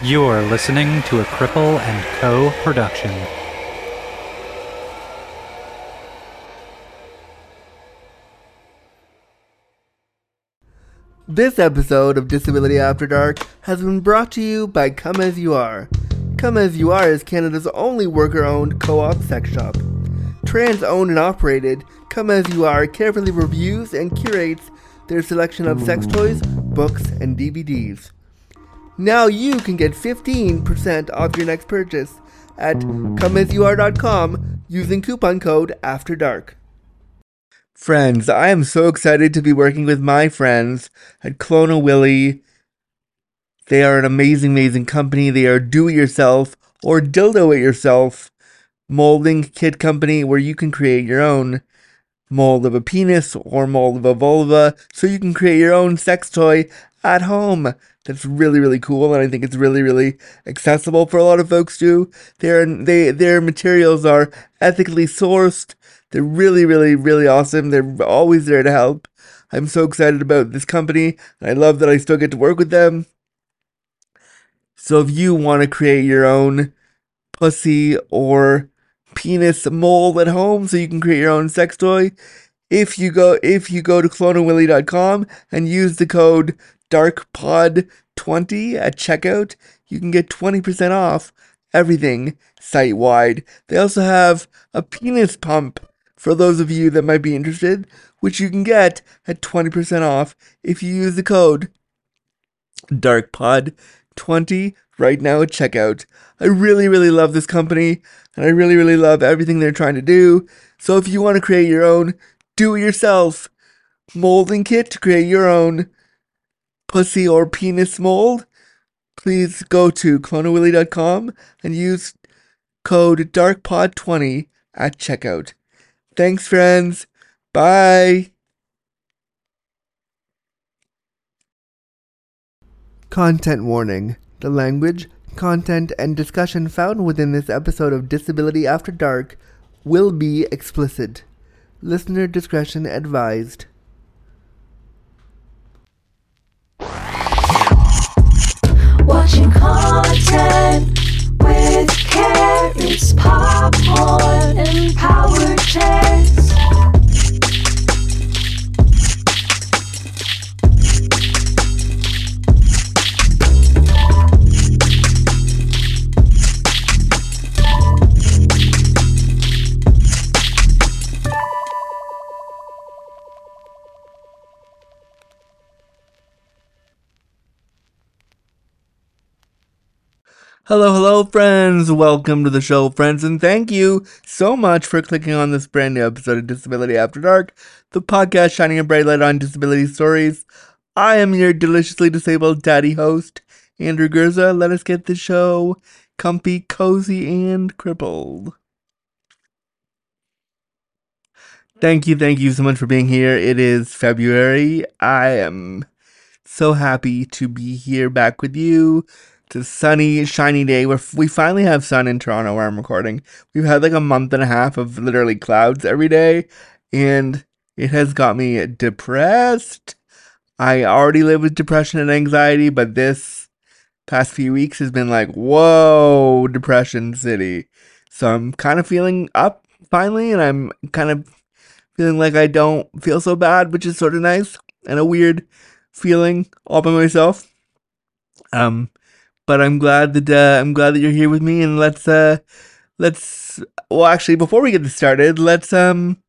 You're listening to a Cripple and Co. production. This episode of Disability After Dark has been brought to you by Come As You Are. Come As You Are is Canada's only worker owned co op sex shop. Trans owned and operated, Come As You Are carefully reviews and curates their selection of sex toys, books, and DVDs. Now you can get 15% off your next purchase at comeasyouare.com using coupon code After Dark. Friends, I am so excited to be working with my friends at Clone-A-Willy. They are an amazing, amazing company. They are do it yourself or dildo it yourself molding kit company where you can create your own mold of a penis or mold of a vulva so you can create your own sex toy at home. That's really really cool and I think it's really really accessible for a lot of folks too. Their they their materials are ethically sourced. They're really really really awesome. They're always there to help. I'm so excited about this company and I love that I still get to work with them. So if you want to create your own pussy or penis mold at home so you can create your own sex toy, if you go if you go to cloneawilly.com and use the code darkpod20 at checkout, you can get 20% off everything site wide. They also have a penis pump for those of you that might be interested, which you can get at 20% off if you use the code darkpod20 right now at checkout. I really, really love this company and I really, really love everything they're trying to do. So if you want to create your own do it yourself molding kit to create your own pussy or penis mold, please go to cloneawilly.com and use code darkpod20 at checkout. Thanks, friends. Bye. Content warning. The language, content, and discussion found within this episode of Disability After Dark will be explicit. Listener discretion advised. Content with carrots, popcorn, and power chairs. Hello, hello, friends. Welcome to the show, friends, and thank you so much for clicking on this brand new episode of Disability After Dark, the podcast shining a bright light on disability stories. I am your deliciously disabled daddy host, Andrew Gurza. Let us get the show comfy, cozy, and crippled. Thank you, thank you so much for being here. It is February. I am so happy to be here back with you. It's a sunny, shiny day where we finally have sun in Toronto where I'm recording. We've had like a month and a half of literally clouds every day, and it has got me depressed. I already live with depression and anxiety, but this past few weeks has been like, whoa, depression city. So I'm kind of feeling up finally, and I'm kind of feeling like I don't feel so bad, which is sort of nice and a weird feeling all by myself. Um, but I'm glad that uh, I'm glad that you're here with me, and let's uh, let's well, actually, before we get this started, let's um,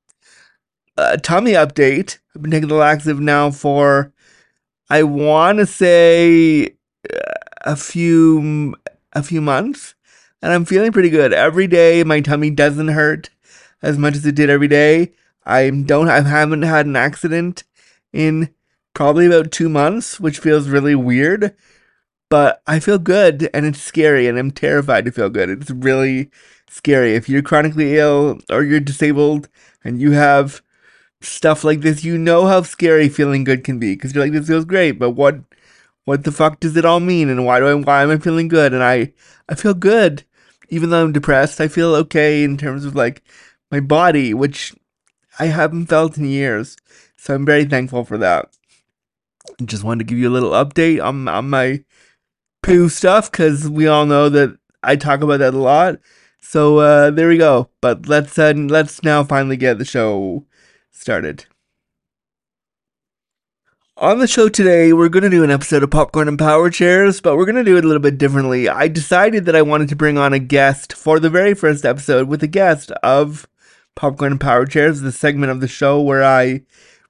uh, tummy update. I've been taking the laxative now for I want to say uh, a few a few months, and I'm feeling pretty good. Every day, my tummy doesn't hurt as much as it did every day. I don't I haven't had an accident in probably about two months, which feels really weird but I feel good and it's scary and I'm terrified to feel good. It's really scary. If you're chronically ill or you're disabled and you have stuff like this, you know how scary feeling good can be because you're like, this feels great, but what what the fuck does it all mean and why do I why am I feeling good? And I I feel good. Even though I'm depressed, I feel okay in terms of like my body, which I haven't felt in years. So I'm very thankful for that. Just wanted to give you a little update on, on my poo stuff because we all know that I talk about that a lot. So uh, there we go. But let's uh, let's now finally get the show started. On the show today, we're going to do an episode of Popcorn and Power Chairs, but we're going to do it a little bit differently. I decided that I wanted to bring on a guest for the very first episode with a guest of Popcorn and Power Chairs, the segment of the show where I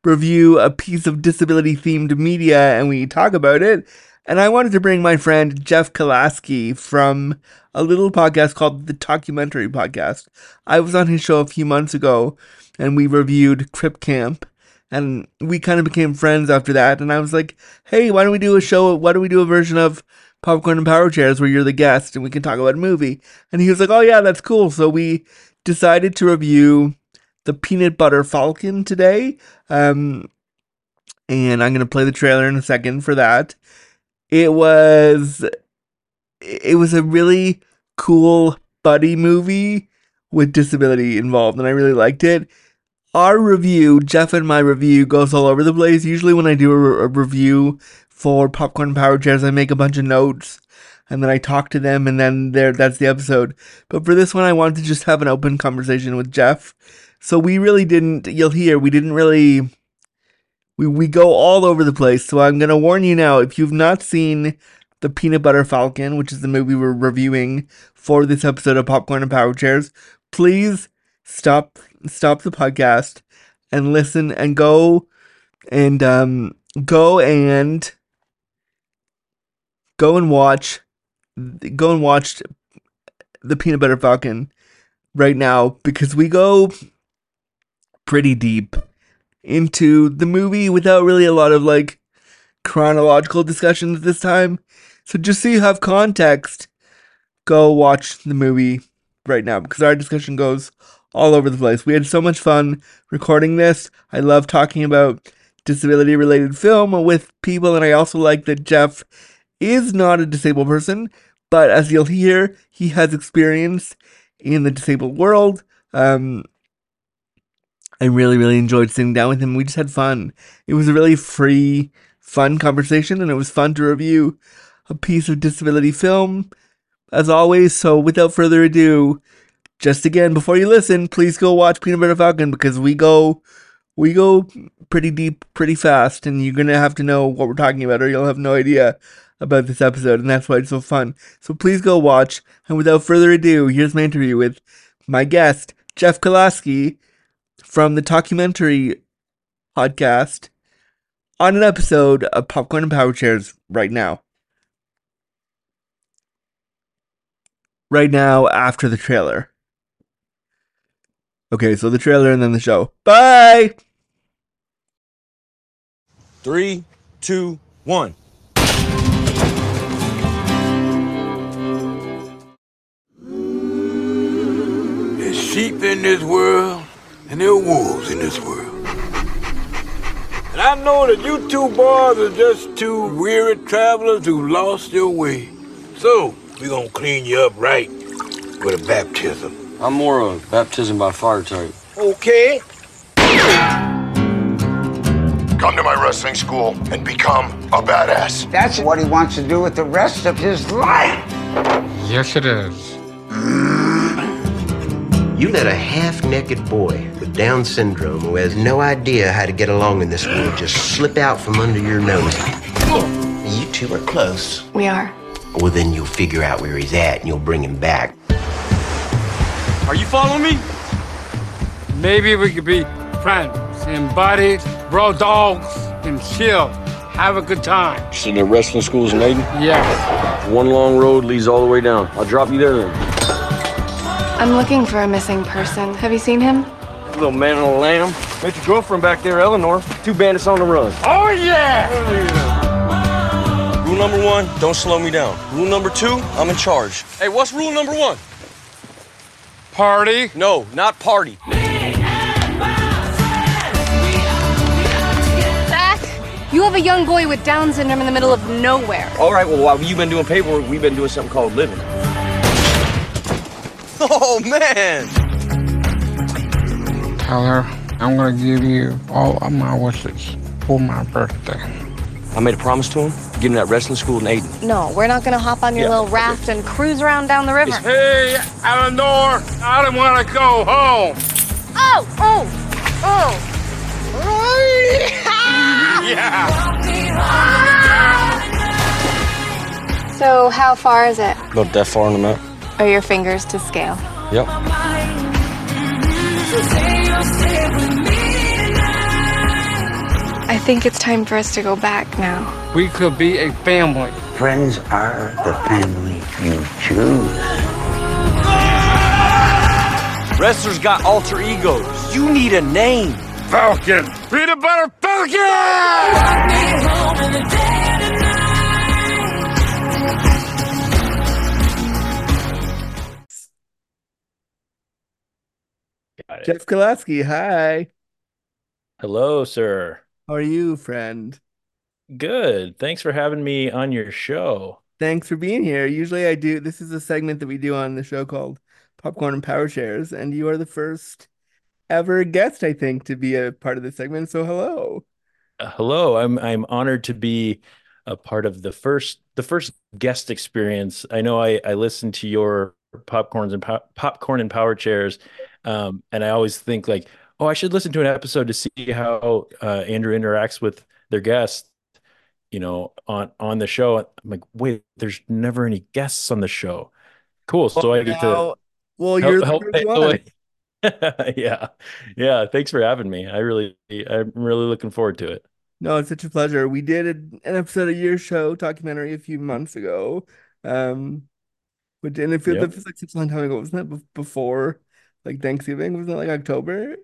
review a piece of disability themed media and we talk about it. And I wanted to bring my friend Jeff Kalasky from a little podcast called The Talkumentary Podcast. I was on his show a few months ago and we reviewed Crip Camp and we kind of became friends after that. And I was like, hey, why don't we do a show? Why don't we do a version of Popcorn and Power Chairs where you're the guest and we can talk about a movie? And he was like, oh, yeah, that's cool. So we decided to review The Peanut Butter Falcon today. Um, and I'm going to play the trailer in a second for that. It was it was a really cool buddy movie with disability involved and I really liked it our review, Jeff and my review, goes all over the place. Usually, when I do a, a review for Popcorn Power Chairs, I make a bunch of notes and then I talk to them, and then there, that's the episode. But for this one, I wanted to just have an open conversation with Jeff. So we really didn't. You'll hear we didn't really. We we go all over the place. So I'm gonna warn you now. If you've not seen the Peanut Butter Falcon, which is the movie we're reviewing for this episode of Popcorn and Power Chairs, please stop stop the podcast and listen and go and um go and go and watch go and watch the peanut butter falcon right now because we go pretty deep into the movie without really a lot of like chronological discussions this time so just so you have context go watch the movie right now because our discussion goes all over the place. We had so much fun recording this. I love talking about disability related film with people, and I also like that Jeff is not a disabled person, but as you'll hear, he has experience in the disabled world. Um, I really, really enjoyed sitting down with him. We just had fun. It was a really free, fun conversation, and it was fun to review a piece of disability film, as always. So, without further ado, just again before you listen, please go watch Peanut Butter Falcon because we go we go pretty deep pretty fast and you're gonna have to know what we're talking about or you'll have no idea about this episode and that's why it's so fun. So please go watch and without further ado, here's my interview with my guest, Jeff Kalasky from the Talkumentary podcast on an episode of Popcorn and Power Chairs right now. Right now after the trailer. Okay, so the trailer and then the show. Bye. Three, two, one. There's sheep in this world, and there are wolves in this world. And I know that you two boys are just two weary travelers who lost your way. So, we're gonna clean you up right with a baptism. I'm more of a baptism by fire type. Okay? Come to my wrestling school and become a badass. That's what he wants to do with the rest of his life. Yes, it is. You let a half naked boy with Down syndrome who has no idea how to get along in this world just slip out from under your nose. You two are close. We are. Well, then you'll figure out where he's at and you'll bring him back. Are you following me? Maybe we could be friends and buddies, bro dogs, and chill. Have a good time. See the wrestling schools in Ayden? Yes. One long road leads all the way down. I'll drop you there then. I'm looking for a missing person. Have you seen him? Little man on a lamb. Met your girlfriend back there, Eleanor. Two bandits on the run. Oh, yeah! Rule number one, don't slow me down. Rule number two, I'm in charge. Hey, what's rule number one? Party. No, not party. Zach, you have a young boy with Down syndrome in the middle of nowhere. All right, well, while you've been doing paperwork, we've been doing something called living. Oh, man. Tell her I'm gonna give you all of my wishes for my birthday. I made a promise to him. get in that wrestling school in Ayden. No, we're not gonna hop on your Yeah, little raft and cruise around down the river. Hey, Eleanor, I don't want to go home. Oh, oh, oh. Yeah. So, how far is it? About that far on the map. Are your fingers to scale? Yep. I think it's time for us to go back now. We could be a family. Friends are the family you choose. Wrestlers got alter egos. You need a name. Falcon. Peanut butter Falcon! Jeff Kalasky, hi. Hello, sir. How are you, friend? Good. Thanks for having me on your show. Thanks for being here. Usually I do this is a segment that we do on the show called Popcorn and Power Chairs, and you are the first ever guest, I think, to be a part of this segment. So hello. Uh, hello. I'm I'm honored to be a part of the first the first guest experience. I know I I listened to your popcorns and po- popcorn and power chairs, um, and I always think like, oh, I should listen to an episode to see how uh, Andrew interacts with their guests. You know, on on the show. I'm like, wait, there's never any guests on the show. Cool. So I get to well, you're the help first one. yeah, yeah. Thanks for having me. I really, I'm really looking forward to it. No, it's such a pleasure. We did an episode of your show Talkumentary a few months ago. Um, which and it feels, Yep. it feels like such a long time ago. Wasn't that before like Thanksgiving? Wasn't it like October?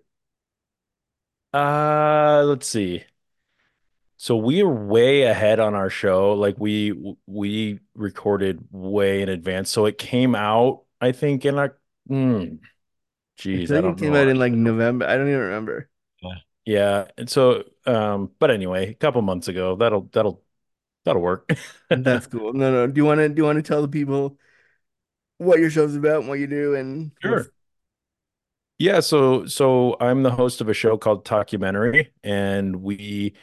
Uh, let's see. So we are way ahead on our show. Like we we recorded way in advance. So it came out, I think, in our. Mm, I geez, feel I like don't it came know. out in like November. I don't even remember. Yeah, and so, um, but anyway, a couple months ago, that'll that'll that'll work. That's cool. No, no. Do you want to do you want to tell the people what your show's about and what you do and Sure. Yeah, so so I'm the host of a show called Talkumentary, and we,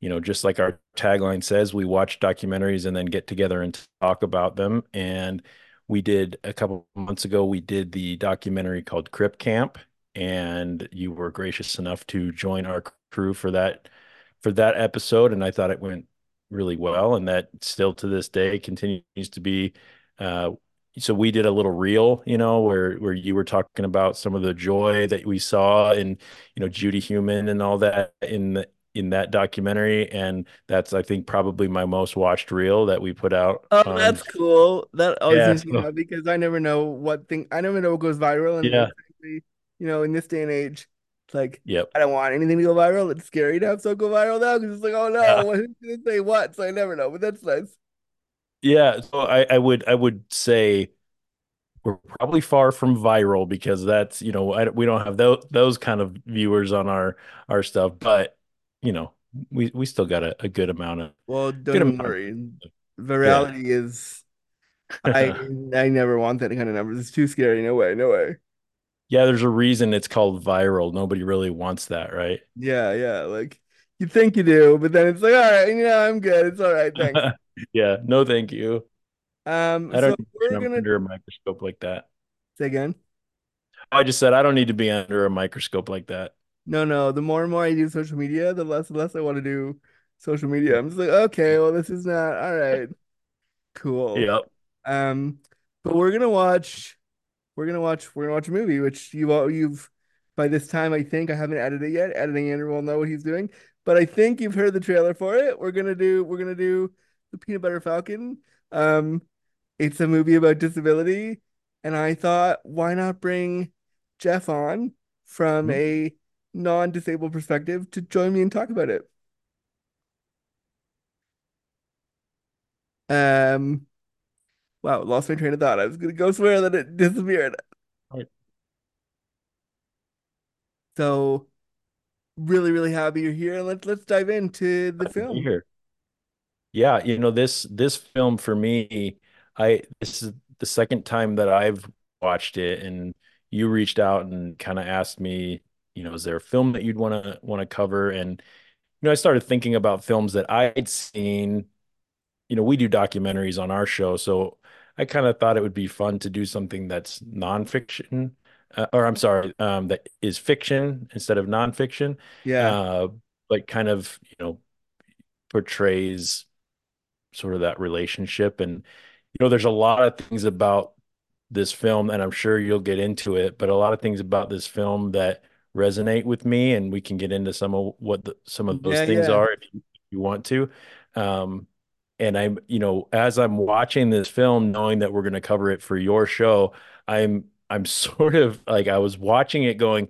you know, just like our tagline says, we watch documentaries and then get together and talk about them. And we did a couple months ago, we did the documentary called Crip Camp, and you were gracious enough to join our crew for that for that episode, and I thought it went really well, and that still to this day continues to be uh, so we did a little reel, you know, where where you were talking about some of the joy that we saw in, you know, Judy Heumann and all that in the in that documentary, and that's I think probably my most watched reel that we put out. Oh, on- that's cool. That always Yeah, me so- because I never know what thing I never know what goes viral and Yeah. you know, in this day and age, it's like Yep. I don't want anything to go viral. It's scary to have stuff go viral now because it's like, oh no, Yeah. who's gonna say what? So I never know, but that's nice. Yeah, so I, I would I would say we're probably far from viral because that's you know I, we don't have those those kind of viewers on our our stuff, but you know we we still got a, a good amount of Well, don't amount of- worry. Virality is I I never want that kind of numbers. It's too scary. No way, no way. Yeah, there's a reason it's called viral. Nobody really wants that, right? Yeah, yeah. Like you think you do, but then it's like, all right, you know, I'm good. It's all right, thanks. Yeah, no, thank you. Um, I don't so need we're be gonna under a microscope like that. say again. I just said I don't need to be under a microscope like that. No, no. The more and more I do social media, the less and less I want to do social media. I'm just like, okay, well, this is not all right. Cool. Yep. Um, but we're gonna watch. We're gonna watch. We're gonna watch a movie, which you all you've by this time I think I haven't edited it yet. Editing Andrew will know what he's doing, but I think you've heard the trailer for it. We're gonna do. We're gonna do the Peanut Butter Falcon. Um, it's a movie about disability, and I thought, why not bring Jeff on from a non-disabled perspective to join me and talk about it. Um, wow, lost my train of thought. I was gonna go swear that it disappeared. Right. So, really, really happy you're here. Let's let's dive into the film. here. Yeah, you know this this film for me, I this is the second time that I've watched it, and you reached out and kind of asked me, you know, is there a film that you'd want to want to cover? And you know, I started thinking about films that I'd seen you know, we do documentaries on our show, so I kind of thought it would be fun to do something that's nonfiction, uh, or I'm sorry, um, that is fiction instead of nonfiction. Yeah. Uh, but kind of, you know, portrays sort of that relationship. And, you know, there's a lot of things about this film, and I'm sure you'll get into it, but a lot of things about this film that resonate with me, and we can get into some of what the, some of those Yeah, things yeah. are if you, if you want to. Um, and I'm, you know, as I'm watching this film, knowing that we're going to cover it for your show, I'm, I'm sort of like I was watching it going,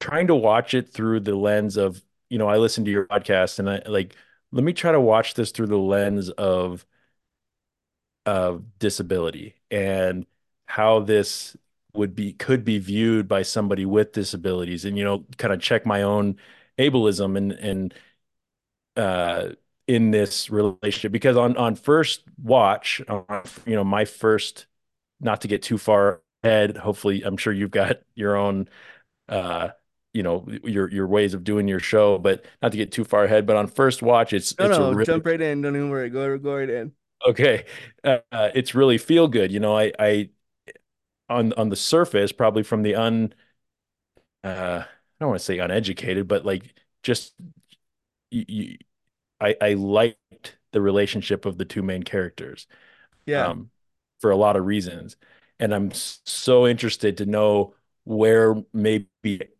trying to watch it through the lens of, you know, I listen to your podcast and I like, let me try to watch this through the lens of of disability and how this would be could be viewed by somebody with disabilities and you know kind of check my own ableism and and uh in this relationship because on on first watch on, you know my first not to get too far ahead hopefully i'm sure you've got your own uh you know your your ways of doing your show but not to get too far ahead but on first watch it's No, it's a no, really jump right in. Don't even worry. Go, go right in. Okay. Uh, it's really feel good. You know, I, I, on, on the surface, probably from the un, uh, I don't want to say uneducated, but like just, you, you, I, I liked the relationship of the two main characters, Yeah. um, for a lot of reasons. And I'm so interested to know where maybe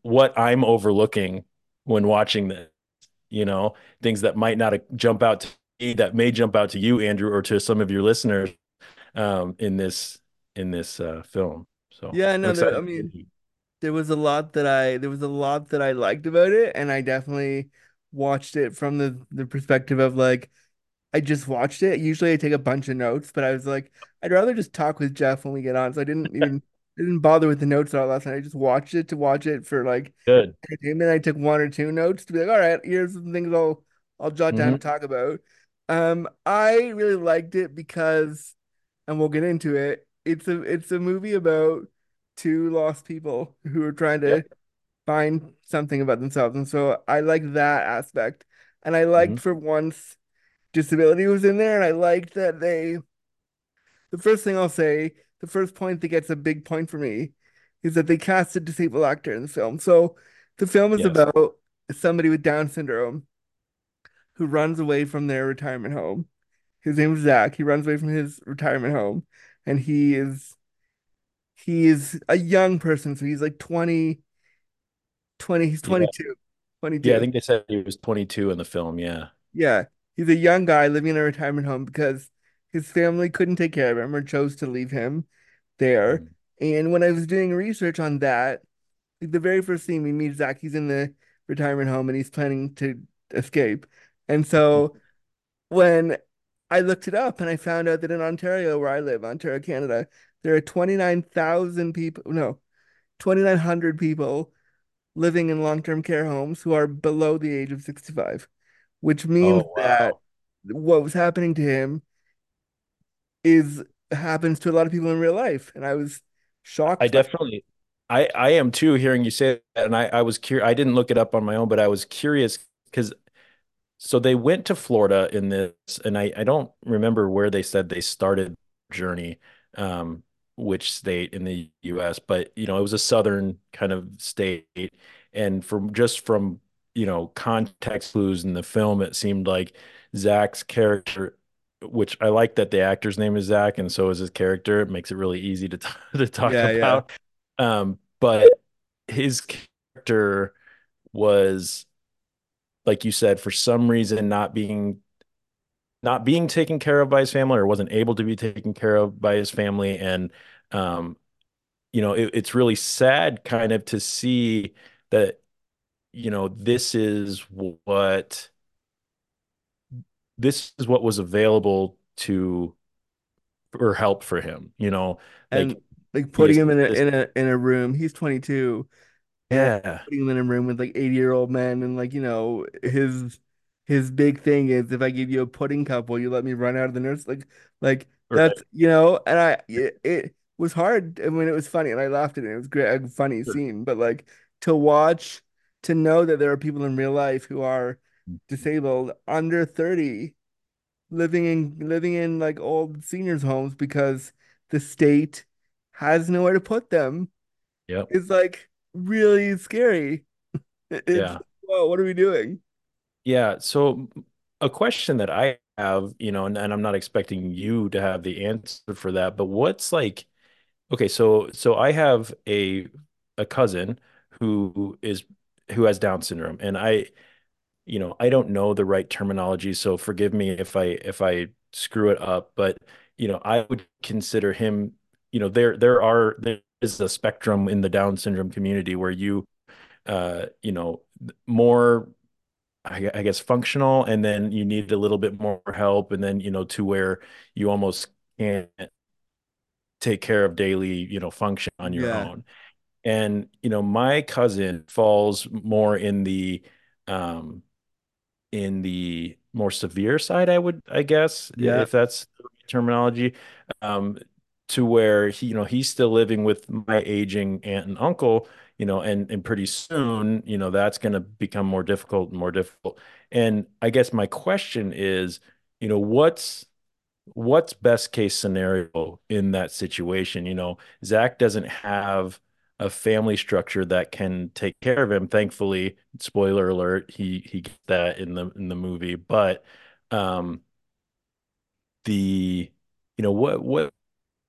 what I'm overlooking when watching this, you know, things that might not jump out to me that may jump out to you, Andrew, or to some of your listeners um, in this in this uh, film. So Yeah, no, there, I mean, there was a lot that I there was a lot that I liked about it, and I definitely watched it from the the perspective of like I just watched it. Usually I take a bunch of notes, but I was like, I'd rather just talk with Jeff when we get on. So I didn't even didn't bother with the notes all last night. I just watched it to watch it for like good. entertainment. I took one or two notes to be like, all right, here's some things I'll I'll jot down Mhm. to talk about. Um, I really liked it because, and we'll get into it. It's a it's a movie about two lost people who are trying to find something about themselves, and so I like that aspect. And I liked Mhm. for once disability was in there, and I liked that they. The first thing I'll say, the first point that gets a big point for me, is that they cast a disabled actor in the film. So the film is Yes. about somebody with Down syndrome who runs away from their retirement home. His name is Zach. He runs away from his retirement home, and he is he is a young person, so he's like 20, 20 he's Yeah. 22, 22. Yeah, I think they said he was 22 in the film. Yeah. Yeah, he's a young guy living in a retirement home because his family couldn't take care of him or chose to leave him there. Mhm. And when I was doing research on that, the very first scene we meet Zach, he's in the retirement home and he's planning to escape. And so when I looked it up and I found out that in Ontario, where I live, Ontario, Canada, there are 29,000 people, no, 2,900 people living in long-term care homes who are below the age of 65, which means Oh, that what was happening to him is happens to a lot of people in real life. And I was shocked I definitely, I I am too. Hearing you say that, and I I was curious. I didn't look it up on my own, but I was curious because so they went to Florida in this, and I I don't remember where they said they started journey, um, which state in the U.S., but you know it was a southern kind of state, and from just from you know context clues in the film, it seemed like Zach's character. Which I like that the actor's name is Zach, and so is his character. It makes it really easy to t to talk Yeah, yeah. about. Um, but his character was, like you said, for some reason not being not being taken care of by his family or wasn't able to be taken care of by his family. And um, you know, it, it's really sad kind of to see that, you know, this is what this is what was available to or help for him, you know, and like he putting him in a in a in a room. He's 22 yeah, putting him in a room with like 80 year old men and like you know his his big thing is if I give you a pudding cup, will you let me run out of the nurse? Like like right. that's you know, and I it, it was hard I mean it was funny and I laughed at it. It was great, a funny Sure. scene, but like to watch to know that there are people in real life who are disabled under 30 living in living in like old seniors homes because the state has nowhere to put them Yep. is like really scary. It's Yeah. whoa, what are we doing? Yeah. So a question that I have, you know, and, and I'm not expecting you to have the answer for that, but what's like, okay, so so I have a a cousin who is who has Down syndrome, and I, you know, I don't know the right terminology, so forgive me if I if I screw it up, but you know, I would consider him, you know, there there are there is a spectrum in the Down syndrome community where you uh, you know, more I, guess functional and then you need a little bit more help and then you know to where you almost can't take care of daily you know function on your Yeah. own and you know my cousin falls more in the um in the more severe side i would i guess Yeah. if that's the terminology um to where he you know he's still living with my aging aunt and uncle you know and and pretty soon you know that's going to become more difficult and more difficult and i guess my question is you know what's what's best case scenario in that situation? You know, Zach doesn't have a family structure that can take care of him. Thankfully, spoiler alert, he he gets that in the in the movie. But um the you know what what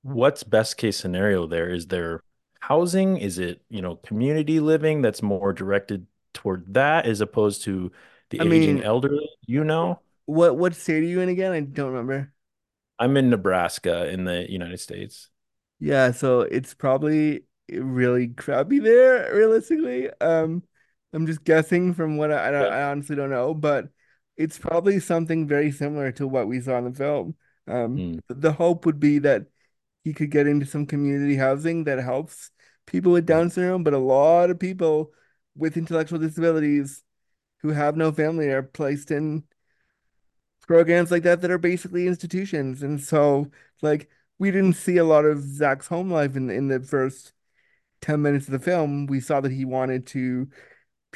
what's best case scenario there? Is there housing? Is it, you know, community living that's more directed toward that as opposed to the I aging mean, elderly, you know? what what state are you in again? I don't remember. I'm in Nebraska in the United States. Yeah, so it's probably really crappy there, realistically. Um, I'm just guessing from what I, I, Yeah. I honestly don't know, but it's probably something very similar to what we saw in the film. Um, Mm. the hope would be that he could get into some community housing that helps people with Down syndrome, but a lot of people with intellectual disabilities who have no family are placed in programs like that that are basically institutions. And so, like, we didn't see a lot of Zach's home life in in the first 10 minutes of the film. We saw that he wanted to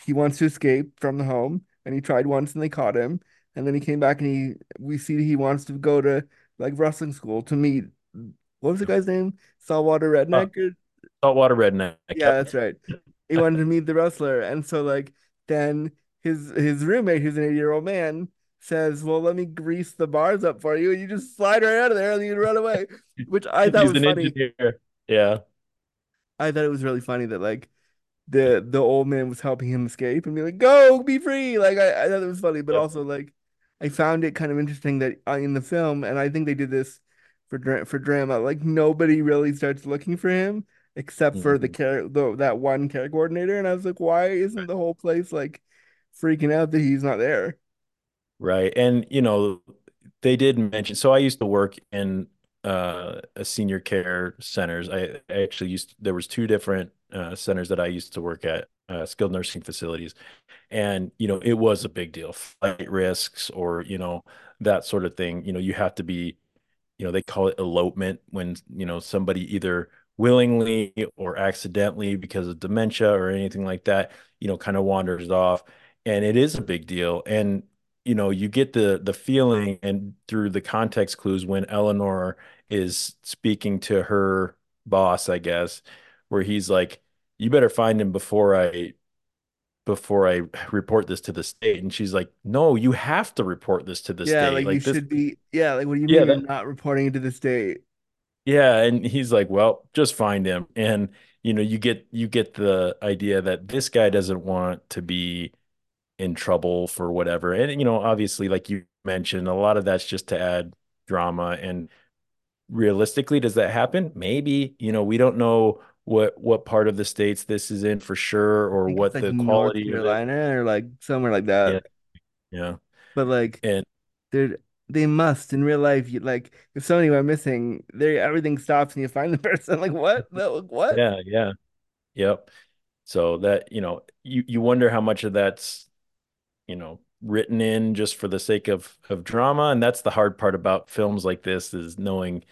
he wants to escape from the home, and he tried once and they caught him. And then he came back and he we see that he wants to go to like wrestling school to meet what was the guy's name? Saltwater Uh, Redneck or saltwater redneck. yeah, that's right. He wanted to meet the wrestler, and so like then his his roommate, who's an 80 year old man, says, "Well, let me grease the bars up for you," and you just slide right out of there and you run away, which I thought was funny. engineer. Yeah. I thought it was really funny that like the the old man was helping him escape and be like, "Go, be free!" Like I, I thought it was funny, but Yep. also like I found it kind of interesting that uh, in the film, and I think they did this for dra for drama, like nobody really starts looking for him except for the care the that one care coordinator, and I was like, why isn't the whole place like freaking out that he's not there? Right. And, you know, they did mention, so I used to work in uh, a senior care centers. I, I actually used, there was two different uh, centers that I used to work at, uh, skilled nursing facilities. And, you know, it was a big deal. Flight risks or, you know, that sort of thing. You know, you have to be you know, they call it elopement when, you know, somebody either willingly or accidentally because of dementia or anything like that, you know, kind of wanders off. And it is a big deal. And, you know, you get the the feeling and through the context clues when Eleanor is speaking to her boss, I guess, where he's like, you better find him before I before I report this to the state. And she's like, no, you have to report this to the Yeah, state. like you this, should be. Yeah, like what do you Yeah, mean you're that- not reporting it to the state? Yeah, and he's like, "Well, just find him." And you know, you get you get the idea that this guy doesn't want to be in trouble for whatever. And you know, obviously, like you mentioned, a lot of that's just to add drama. And realistically, does that happen? Maybe. You know, we don't know what what part of the states this is in for sure, or what like the North quality. Carolina or like somewhere like that. Yeah, yeah. But like And they're they must in real life. You like if somebody went missing, they everything stops and you find the person. Like what? No, what? yeah, yeah, yep. So that you know, you you wonder how much of that's you know written in just for the sake of of drama and that's the hard part about films like this is knowing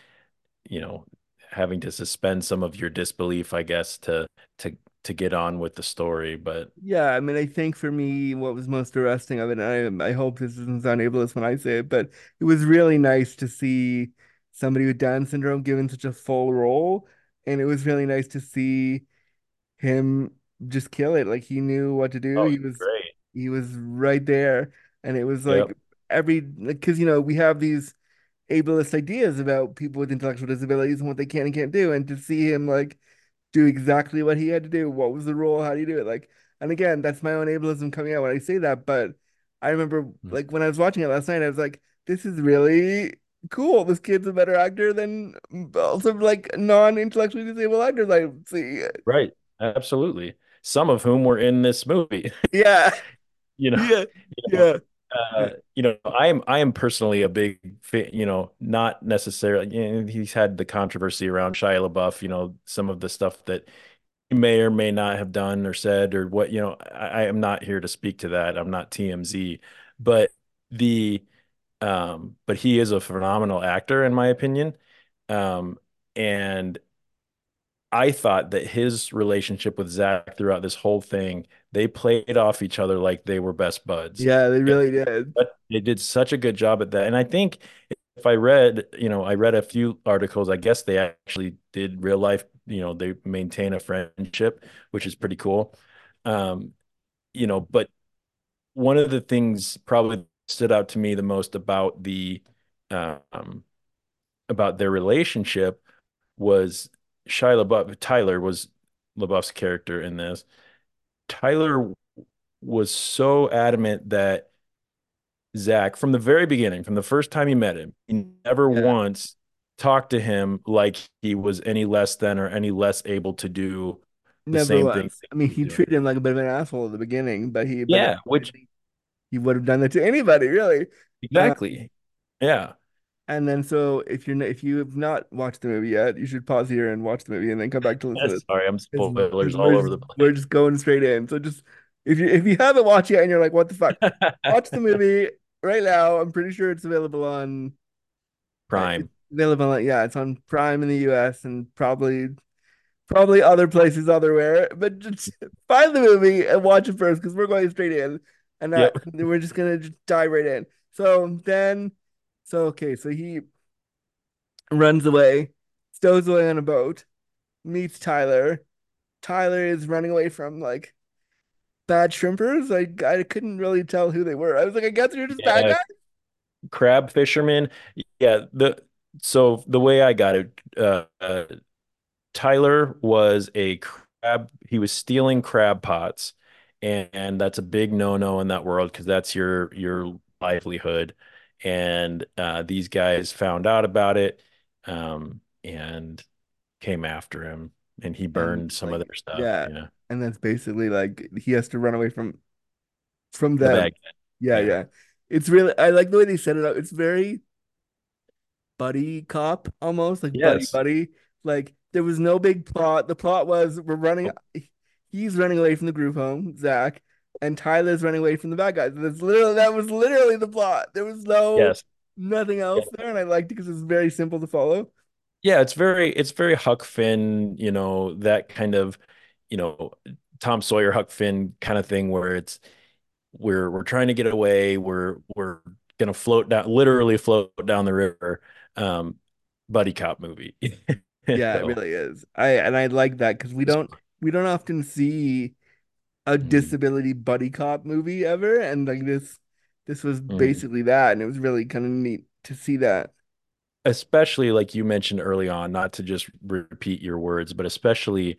you know having to suspend some of your disbelief i guess to to to get on with the story. But Yeah, I mean, I think for me, what was most arresting of it, and I I hope this doesn't sound ableist when I say it, but it was really nice to see somebody with Down syndrome given such a full role, and it was really nice to see him just kill it. Like he knew what to do. Oh, He was great. He was right there, and it was like Yep. every because you know we have these ableist ideas about people with intellectual disabilities and what they can and can't do, and to see him like do exactly what he had to do. What was the role? How do you do it? Like, and again, that's my own ableism coming out when I say that. But I remember, hmm. like, when I was watching it last night, I was like, this is really cool. This kid's a better actor than also like non-intellectually disabled actors I see. right, absolutely. Some of whom were in this movie. Yeah, you know, yeah, you know, yeah. uh, you know, I am I am personally a big fan, you know, not necessarily. You know, he's had the controversy around Shia LaBeouf. You know, some of the stuff that he may or may not have done or said or what. You know, I, I am not here to speak to that. I'm not TMZ, but the um, but he is a phenomenal actor in my opinion. Um, and I thought that his relationship with Zach throughout this whole thing, they played off each other like they were best buds. Yeah, they really did. But they did such a good job at that. And I think if I read, you know, I read a few articles, I guess they actually did real life, you know, they maintain a friendship, which is pretty cool. Um, you know, but one of the things probably stood out to me the most about the um about their relationship was Shia LaBeouf, Tyler was LaBeouf's character in this. Tyler was so adamant that Zach, from the very beginning, from the first time he met him, he never Yeah. once talked to him like he was any less than or any less able to do the Never same was. thing. I mean, he doing. treated him like a bit of an asshole at the beginning, but he, but Yeah, which he would have done that to anybody, really. exactly. Yeah. And then, so if you're if you have not watched the movie yet, you should pause here and watch the movie, and then come back to listen sorry, I'm spoilers all over the place. We're just going straight in. So just if you if you haven't watched yet and you're like, what the fuck, watch the movie right now. I'm pretty sure it's available on Prime. available. On, yeah, it's on Prime in the U.S. and probably probably other places otherwhere. But just find the movie and watch it first because we're going straight in, and uh, Yep. we're just gonna just dive right in. So then, so okay, so he runs away, stows away on a boat, meets Tyler. Tyler is running away from like bad shrimpers. I I couldn't really tell who they were. I was like, I guess they're just bad guys. crab fishermen. Yeah, the so the way I got it, uh, uh, Tyler was a crab. He was stealing crab pots, and, and that's a big no-no in that world because that's your your livelihood. And uh, these guys found out about it, um, and came after him, and he burned some like, of their stuff. yeah. yeah. And that's basically like he has to run away from from The them. bad guy. Yeah, Yeah. yeah. It's really I like the way they set it up. It's very buddy cop almost, like buddy Yes. buddy. Like there was no big plot. The plot was we're running he's running away from the group home, Zach, and Tyler's running away from the bad guys. That's literally that was literally the plot. There was no Yes. nothing else there, and I liked it because it's very simple to follow. Yeah, it's very it's very Huck Finn, you know, that kind of, you know, Tom Sawyer Huck Finn kind of thing where it's we're we're trying to get away, we're we're gonna float down literally float down the river. Um buddy cop movie. Yeah, it really is. I and I like that because we don't we don't often see a Mm. disability buddy cop movie ever, and like this this was Mm. basically that, and it was really kind of neat to see that. especially like you mentioned early on, not to just repeat your words, but especially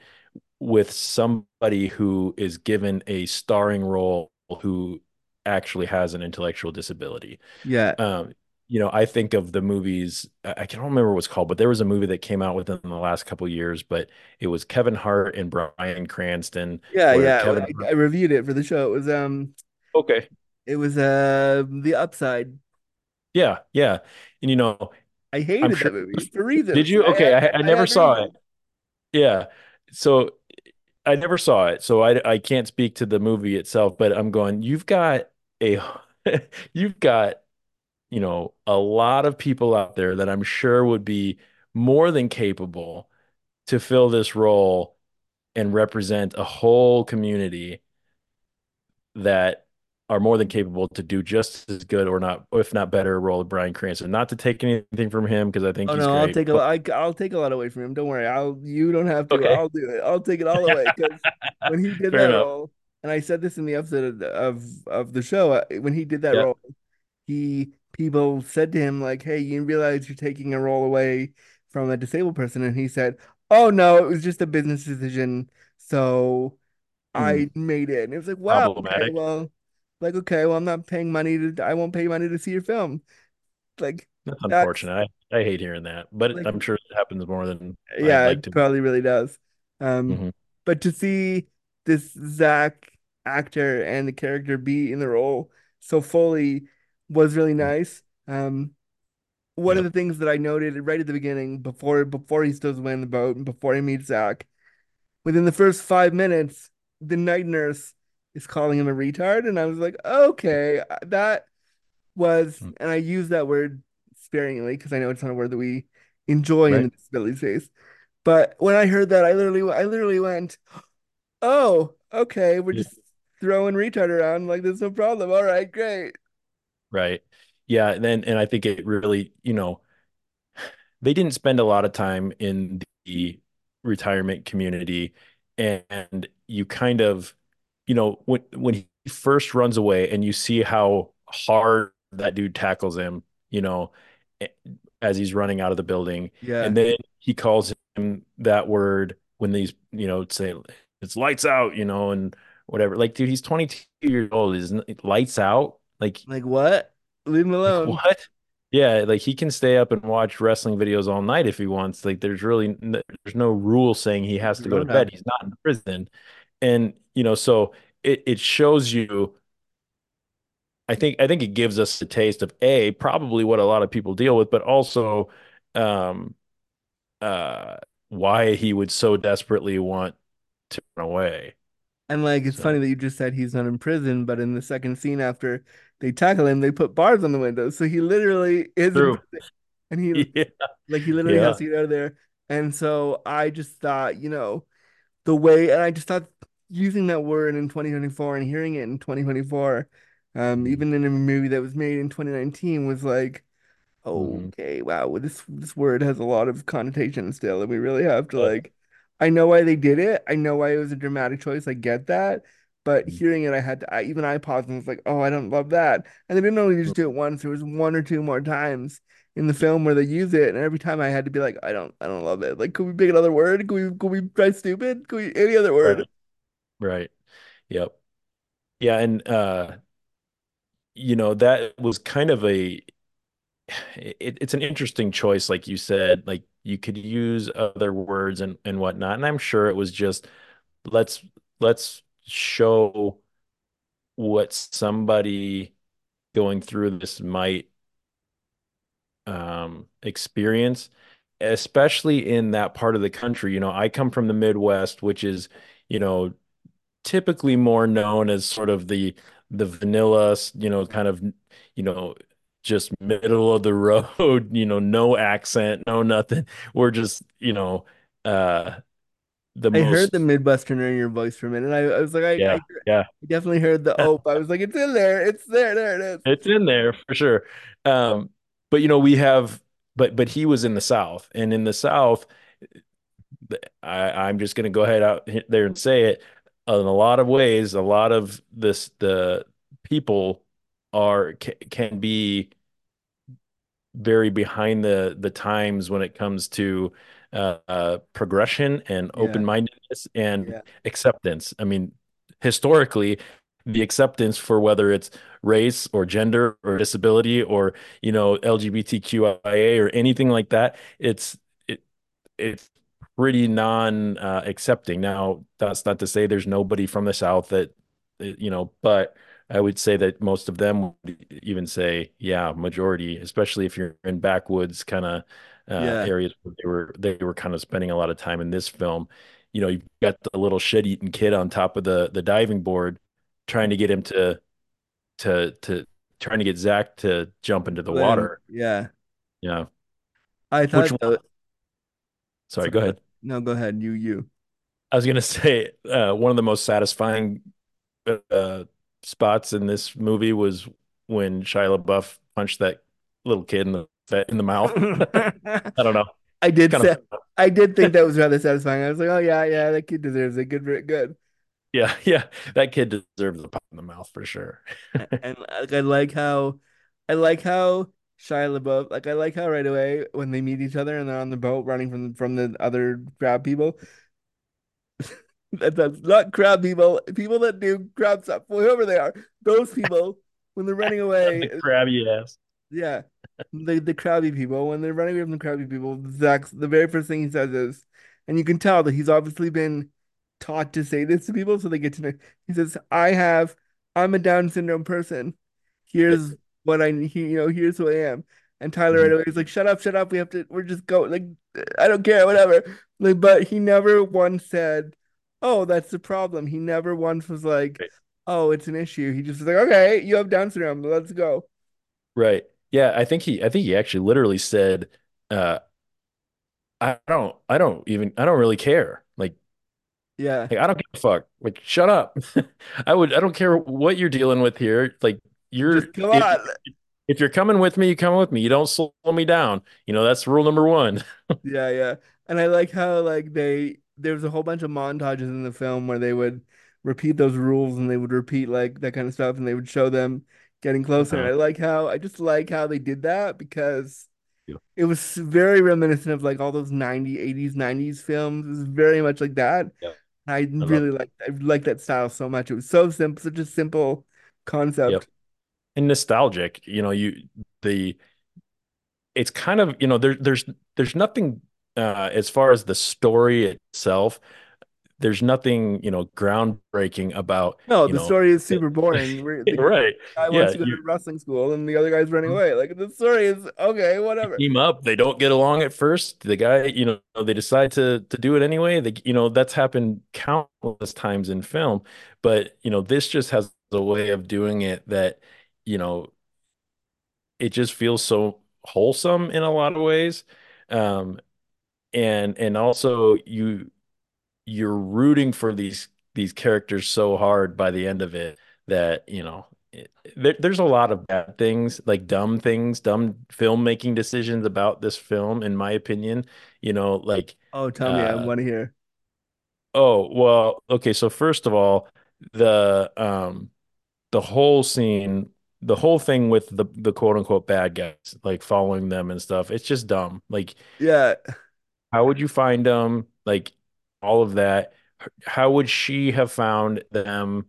with somebody who is given a starring role who actually has an intellectual disability. Yeah, Um, you know, I think of the movies, I I can't remember what's called, but there was a movie that came out within the last couple years, but it was Kevin Hart and Bryan Cranston. yeah, yeah. Kevin I, I reviewed it for the show. It was um, Okay. it was uh, The Upside. Yeah, yeah. And you know, I hated sure- that movie for reasons. Did you? Okay, I, I never had saw it. Yeah. So I never saw it. So I I can't speak to the movie itself, but I'm going, you've got a you've got, you know, a lot of people out there that I'm sure would be more than capable to fill this role and represent a whole community that are more than capable to do just as good or not, if not better, role of Bryan Cranston. Not to take anything from him because I think Oh he's no, great. I'll take a but- I, I'll take a lot away from him. Don't worry. I'll you don't have to. Okay. I'll do it. I'll take it all away because when he did Fair that enough. role, and I said this in the episode of of, of the show, uh, when he did that role, he people said to him like, "Hey, you realize you're taking a role away from a disabled person," and he said, "Oh no, it was just a business decision, so I made it." And it was like, "Wow, okay, well, like okay, well, I'm not paying money to. I won't pay money to see your film." Like That's that's- unfortunate. I, I hate hearing that, but Like- I'm sure it happens more than yeah, like it probably really does. Um, Mhm. but to see this Zach actor and the character be in the role so fully was really nice. Um, one of the things that I noted right at the beginning, before before he stows away in the boat and before he meets Zach, within the first five minutes, the night nurse is calling him a retard, and I was like, okay, uh, that was, Hmm. and I use that word sparingly because I know it's not a word that we enjoy in Right. the disability space. But when I heard that, I literally, I literally went, "Oh, okay, we're Yeah. just throwing retard around like there's no problem. All right, great." Right. Yeah. And then, and I think it really, you know, they didn't spend a lot of time in the retirement community. And you kind of, you know, when when he first runs away and you see how hard that dude tackles him, you know, as he's running out of the building. Yeah. And then he calls him that word when these, you know, say it's lights out, you know, and whatever. Like, dude, he's 22 years old. Is lights out? Like, Like what? Leave him alone. what? Yeah, like he can stay up and watch wrestling videos all night if he wants. Like there's really there's no rule saying he has to go to bed. He's not in prison. And you know, so it it shows you I think I think it gives us a taste of A, probably what a lot of people deal with, but also um uh why he would so desperately want to run away. And like it's So- funny that you just said he's not in prison, but in the second scene after they tackle him, they put bars on the windows. So he literally is True. And he Yeah. like he literally has to get out of there. And so I just thought, you know, the way and I just thought using that word in 2024 and hearing it in 2024, um, even in a movie that was made in 2019 was like, Mhm. okay, wow, well, this this word has a lot of connotation still, and we really have to Yeah. like I know why they did it. I know why it was a dramatic choice. I get that. But Mm-hmm. hearing it, I had to, I, even I paused and was like, oh, I don't love that. And they didn't only just do it once, there was one or two more times in the film where they use it. And every time I had to be like, I don't, I don't love it. Like, could we pick another word? Could we, could we try stupid? Could we, any other word? Right. Right. Yep. Yeah, and uh you know, that was kind of a it, it's an interesting choice, like you said. Like you could use other words and and whatnot. And I'm sure it was just let's let's show what somebody going through this might um experience, especially in that part of the country. You know, I come from the Midwest, which is, you know, typically more known as sort of the the vanilla, you know, kind of, you know, just middle of the road, you know, no accent, no nothing. We're just, you know, uh the I heard the Midwesterner in your voice for a minute. I, I was like, I, yeah, I, yeah. I definitely heard the oh, I was like, it's in there. It's there. There it is. It's in there for sure. Um, but you know, we have, but but he was in the South, and in the South, I, I'm just going to go ahead out there and say it. In a lot of ways, a lot of this, the people are ca- can be very behind the the times when it comes to uh, uh, progression and Yeah. open-mindedness and Yeah. acceptance. I mean, historically, the acceptance for whether it's race or gender or disability or you know LGBTQIA or anything like that, it's it it's pretty non uh, accepting. Now, that's not to say there's nobody from the South that you know, but I would say that most of them would even say, yeah, majority, especially if you're in backwoods kind of uh, Yeah. areas where they were they were kind of spending a lot of time in this film. You know, you've got the little shit-eating kid on top of the the diving board, trying to get him to to to trying to get Zach to jump into the water. Yeah. Yeah. I thought Which though, Sorry, go ahead. no, go ahead. You, you. I was gonna say uh, one of the most satisfying uh, spots in this movie was when Shia LaBeouf punched that little kid in the in the mouth. I don't know. I did Kind of- I did think that was rather satisfying. I was like, oh yeah, yeah, that kid deserves it. Good, good. Yeah, yeah, that kid deserves a pop in the mouth for sure. and uh, like I like how I like how Shia LaBeouf like I like how right away when they meet each other and they're on the boat running from from the other crab people. That, that's not crab people, people that do crab stuff, whoever they are. Those people when they're running away, the crabby ass. yeah, the the crabby people when they're running away from the crabby people. Zach's the very first thing he says is, and you can tell that he's obviously been taught to say this to people so they get to know. He says, "I have, I'm a Down syndrome person. Here's what I, he, you know, here's who I am." And Tyler right mm-hmm. away is like, "Shut up, shut up. We have to. We're just going. Like, I don't care, whatever." Like, but he never once said, "Oh, that's the problem." He never once was like, "Oh, it's an issue." He just was like, "Okay, you have Down syndrome. Let's go." Right. Yeah, I think he I think he actually literally said, uh, I don't I don't even I don't really care. Like, Yeah. like I don't give a fuck. Like, shut up. I would I don't care what you're dealing with here. Like you're Just come if, on. if you're coming with me, you come with me. You don't slow me down. You know, that's rule number one. Yeah, yeah. And I like how like they there was a whole bunch of montages in the film where they would repeat those rules and they would repeat like that kind of stuff and they would show them getting closer. I Uh-huh. like how I just like how they did that because Yeah. it was very reminiscent of like all those 90s, 80s, 90s films. It was very much like that. Yeah. I love really like I like that style so much. It was so simple, such a simple concept. Yep. And nostalgic, you know, you the it's kind of, you know, there there's there's nothing uh as far as the story itself, there's nothing, you know, groundbreaking about, No, the know, story is super boring. The right. guy Yeah, wants to go you- to wrestling school and the other guy's running away. Like the story is okay, whatever. team up. They don't get along at first. The guy, you know, they decide to to do it anyway. They, you know, that's happened countless times in film. But you know, this just has a way of doing it that, you know, it just feels so wholesome in a lot of ways. Um, and and also you you're rooting for these these characters so hard by the end of it that you know it, there, there's a lot of bad things like dumb things dumb filmmaking decisions about this film in my opinion you know like Oh, tell me, I uh, want to hear. oh well okay so first of all the um the whole scene the whole thing with the the quote unquote bad guys like following them and stuff it's just dumb like Yeah, how would you find them? Like all of that. How would she have found them?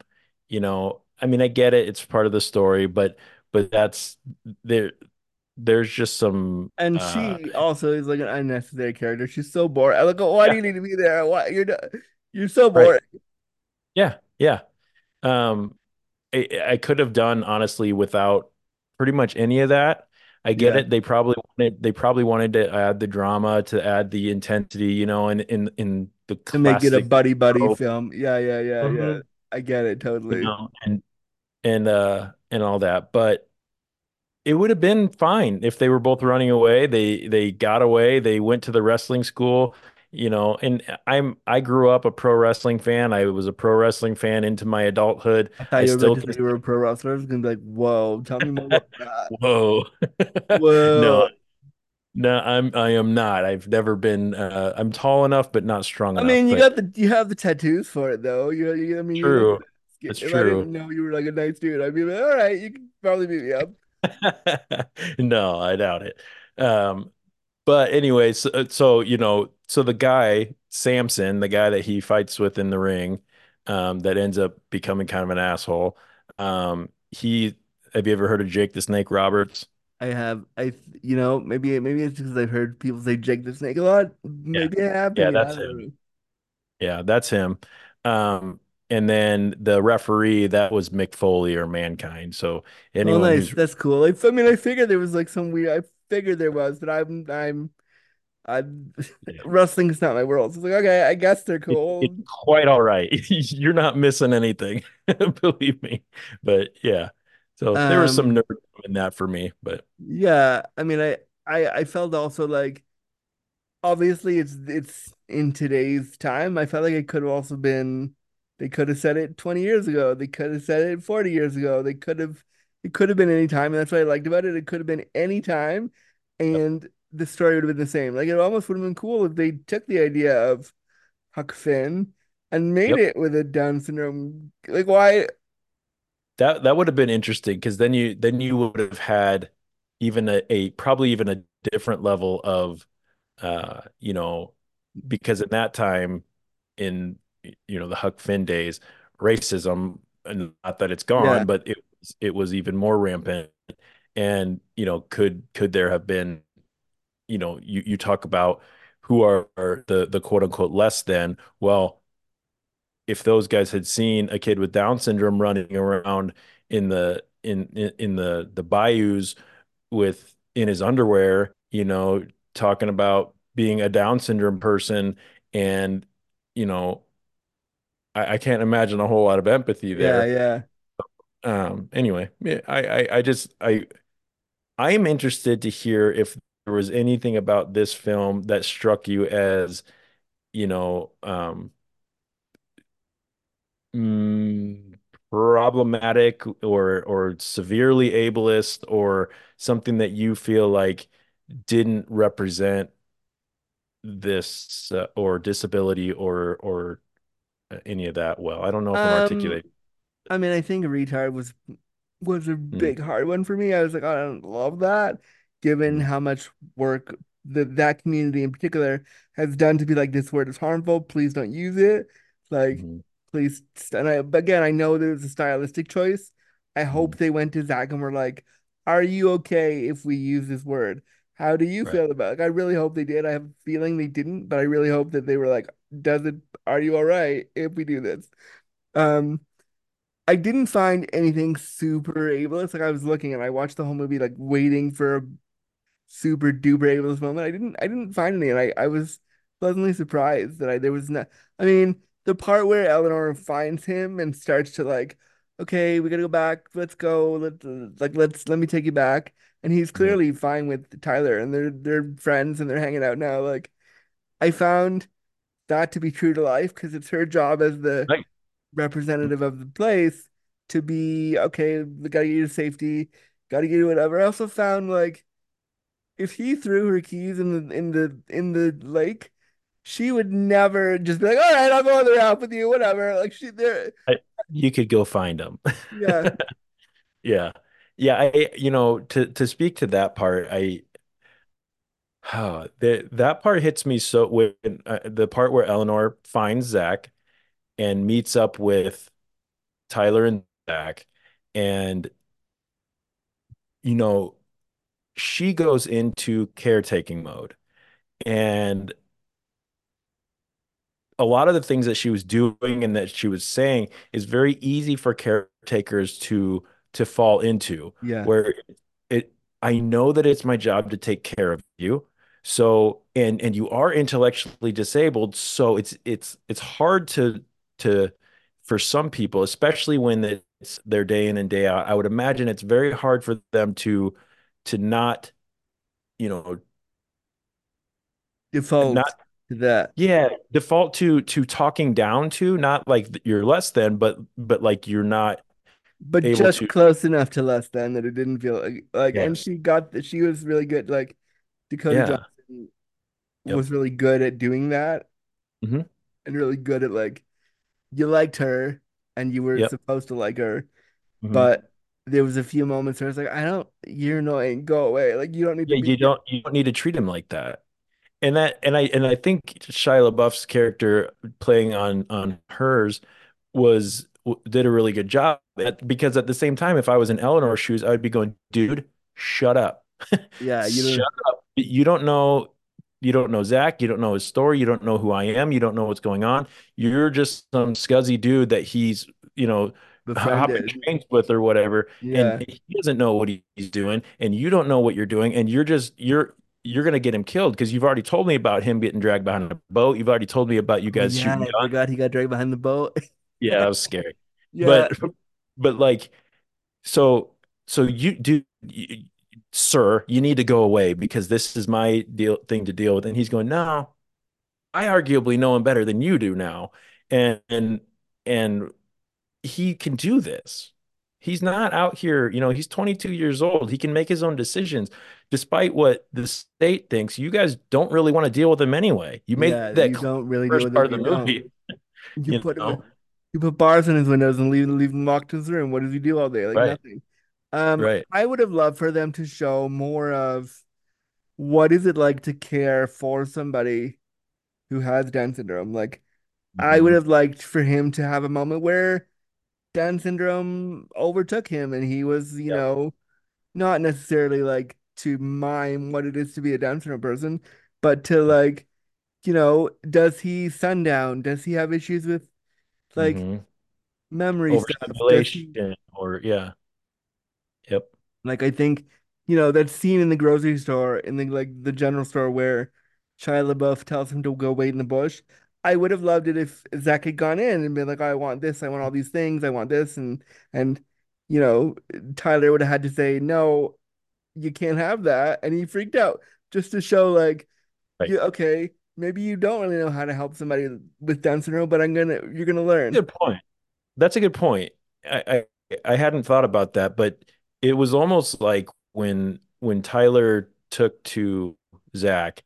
You know, I mean, I get it, it's part of the story, but but that's there there's just some and uh she also is like an unnecessary character. She's so boring. I like, why do you need to be there? Why you're not, you're so Right. yeah, yeah. Um I, I could have done honestly without pretty much any of that. I get Yeah. it. They probably wanted they probably wanted to add the drama, to add the intensity, you know, and in in the To make it a buddy buddy trope. film. Yeah, yeah, yeah, yeah. Mhm. I get it totally. you know, and and uh and all that. But it would have been fine if they were both running away. They they got away. They went to the wrestling school, you know. And I'm I grew up a pro wrestling fan. I was a pro wrestling fan into my adulthood. I I still you were a pro wrestler. I was gonna be like, whoa, tell me more about that. Whoa. Whoa. No, no, I'm I am not. I've never been uh I'm tall enough but not strong I enough. I mean, you but- got the you have the tattoos for it though. You, you I mean, True. That's if I didn't know you were like a nice dude, I'd be like, all right, you can probably beat me up. No, I doubt it. Um, but anyway, so, so you know, so the guy Samson, the guy that he fights with in the ring, um, that ends up becoming kind of an asshole. Um, he have you ever heard of Jake the Snake Roberts? I have, I, you know, maybe maybe it's because I've heard people say Jake the Snake a lot. Maybe I have. Yeah, that's him. know. Yeah, that's him. Um, and then the referee that was Mick Foley or Mankind. So Oh, anyone nice. That's cool. I, I mean, I figured there was like some weird. I figured there was, but I'm, I'm, I, wrestling's not my world. So it's like, okay, I guess they're cool. it's quite all right. You're not missing anything, believe me. But yeah, so there was some Um, nerd in that for me. But Yeah, I mean, I, I, I felt also like obviously it's it's in today's time. I felt like it could have also been they could have said it 20 years ago. They could have said it 40 years ago. They could have it could have been any time, and that's what I liked about it. It could have been any time, and the story would have been the same. Like it almost would have been cool if they took the idea of Huck Finn and made Yep. it with a Down syndrome. Like why? That that would have been interesting because then you then you would have had even a, a probably even a different level of uh you know because at that time in you know the Huck Finn days racism and not that it's gone Yeah. but it it was even more rampant and you know could could there have been you know you you talk about who are, are the the quote unquote less than well if those guys had seen a kid with Down syndrome running around in the in in, in the the bayous with in his underwear, you know, talking about being a Down syndrome person, and you know, I, I can't imagine a whole lot of empathy there. yeah. Yeah. Um. Anyway, I I, I just I I am interested to hear if was anything about this film that struck you as, you know, um mm, problematic or or severely ableist or something that you feel like didn't represent this uh, or disability or or uh, any of that well. I don't know if I'm Um, articulating. I mean, I think retard was was a big hard one for me. I was like, I don't love that, given mm-hmm. how much work that that community in particular has done to be like, this word is harmful. Please don't use it. Like, mm-hmm. please. And I, again, I know there was a stylistic choice. I hope mm-hmm. they went to Zach and were like, "Are you okay if we use this word? How do you Right. feel about it?" Like, I really hope they did. I have a feeling they didn't, but I really hope that they were like, "Does it? Are you all right if we do this?" Um. I didn't find anything super ableist. Like I was looking and I watched the whole movie like waiting for a super duper ableist moment. I didn't I didn't find any and I, I was pleasantly surprised that I there was not I mean the part where Eleanor finds him and starts to like, okay, we gotta go back, let's go, let's like let's let me take you back. And he's clearly fine with Tyler and they're they're friends and they're hanging out now. Like I found that to be true to life because it's her job as the representative of the place to be okay, we gotta get you to safety, gotta get you whatever. I also found like if he threw her keys in the in the in the lake, she would never just be like, all right, I'll go on the raft with you, whatever. Like she there you could go find them. yeah. Yeah. Yeah, I you know to to speak to that part, I oh, that that part hits me so when uh, the part where Eleanor finds Zach and meets up with Tyler and Zach and you know she goes into caretaking mode and a lot of the things that she was doing and that she was saying is very easy for caretakers to to fall into Yeah. where it I know that it's my job to take care of you so and and you are intellectually disabled so it's it's it's hard to to for some people especially when it's their day in and day out I would imagine it's very hard for them to to not you know Default not to that. yeah, default to to talking down to, not like you're less than, but but like you're not But just to. close enough to less than that it didn't feel like like and she got that she was really good like Dakota Yeah. Johnson Yep. was really good at doing that Mhm. and really good at like you liked her and you were Yep. supposed to like her, Mhm. but there was a few moments where I was like, I don't, you're annoying, go away. Like you don't need Yeah, to you don't you don't need to treat him like that. And that and I and I think Shia LaBeouf's character playing on on hers was did a really good job At- because at the same time, if I was in Eleanor's shoes, I would be going, dude, shut up. Yeah, you don't- shut up. You don't know you don't know Zach, you don't know his story, you don't know who I am, you don't know what's going on. You're just some scuzzy dude that he's, you know, hopping trains with or whatever. Yeah. And he doesn't know what he's doing, and you don't know what you're doing, and you're just you're you're gonna get him killed because you've already told me about him getting dragged behind a boat. You've already told me about you guys yeah, shooting guns. forgot he got dragged behind the boat. Yeah, that was scary. Yeah. But but like so so you do you, sir, you need to go away because this is my deal thing to deal with. And he's going, no, I arguably know him better than you do now. And and and he can do this. He's not out here, you know, he's 22 years old. He can make his own decisions. Despite what the state thinks, you guys don't really want to deal with him anyway. You made Yeah, that you don't really first part of the you movie. You, you put him, you put bars in his windows and leave leave him locked in his room. What does he do all day? Like Right. nothing. Um, Right. I would have loved for them to show more of what is it like to care for somebody who has Down syndrome. Like I would have liked for him to have a moment where Down syndrome overtook him and he was, you Yeah. know, not necessarily like to mime what it is to be a Down syndrome person, but to like, you know, does he sundown? Does he have issues with like Mhm. memory stuff? He or yeah. Yep. Like I think, you know, that scene in the grocery store, in the like the general store where Shia LaBeouf tells him to go wait in the bush. I would have loved it if Zach had gone in and been like, I want this, I want all these things, I want this, and and you know, Tyler would have had to say, No, you can't have that. And he freaked out just to show like, Right. you okay, maybe you don't really know how to help somebody with Down syndrome, but I'm gonna you're gonna learn. Good point. That's a good point. I, I I hadn't thought about that, but it was almost like when when Tyler took to Zach,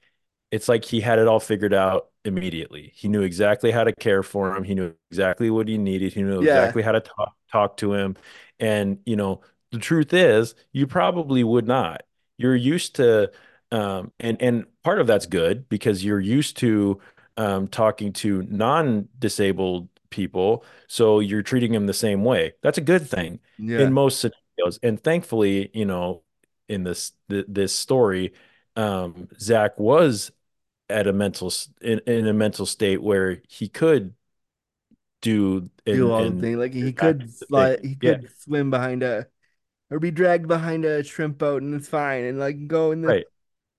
it's like he had it all figured out immediately. He knew exactly how to care for him. He knew exactly what he needed. He knew Yeah. exactly how to talk talk to him. And you know, the truth is, you probably would not. You're used to um and and part of that's good because you're used to um talking to non-disabled people, so you're treating them the same way. That's a good thing Yeah. in most scenarios. And thankfully, you know, in this th this story, um, Zach was at a mental in, in a mental state where he could do and, do all the and things. Like he could thing. slide, he Yeah, could swim behind a or be dragged behind a shrimp boat and it's fine and like go in the right.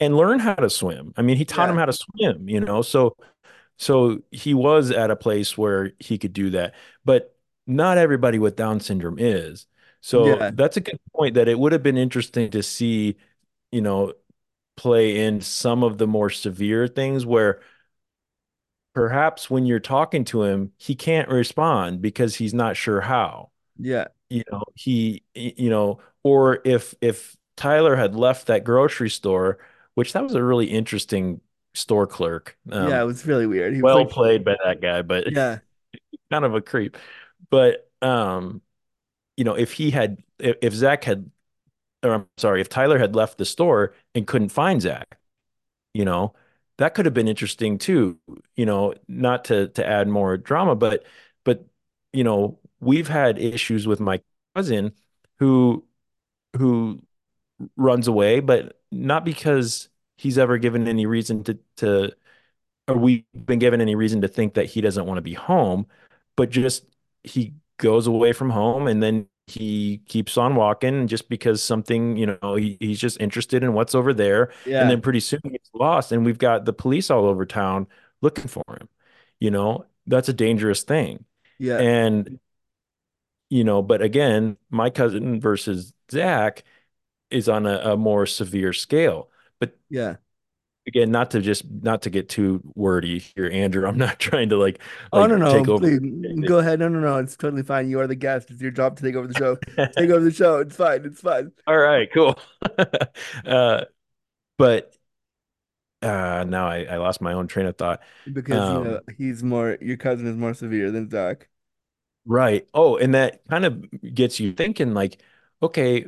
And learn how to swim. I mean, he taught him how to swim, you know. So so he was at a place where he could do that. But not everybody with Down syndrome is. So Yeah. that's a good point that it would have been interesting to see, you know, play in some of the more severe things where perhaps when you're talking to him, he can't respond because he's not sure how. yeah. You know, he, you know, or if if Tyler had left that grocery store, which that was a really interesting store clerk. Um, yeah, it was really weird. He well like played by that guy, but yeah. kind of a creep. But um, you know, if he had, if, if Zach had, or I'm sorry, if Tyler had left the store and couldn't find Zach, you know, that could have been interesting too. You know, not to to add more drama, but but you know, we've had issues with my cousin who who runs away, but not because he's ever given any reason to to or we've been given any reason to think that he doesn't want to be home, but just he goes away from home and then he keeps on walking just because something, you know, he, he's just interested in what's over there. Yeah. And then pretty soon he gets lost and we've got the police all over town looking for him. You know, that's a dangerous thing. Yeah. And, you know, but again, my cousin versus Zach is on a, a more severe scale. But Yeah. Again, not to just not to get too wordy here, Andrew. I'm not trying to like Oh like no no take over. please go ahead no no no it's totally fine you are the guest it's your job to take over the show take over the show it's fine it's fine All right, cool. uh, but uh, now I, I lost my own train of thought. because you Um, know he's more your cousin is more severe than Zach Right. Oh, and that kind of gets you thinking like, okay,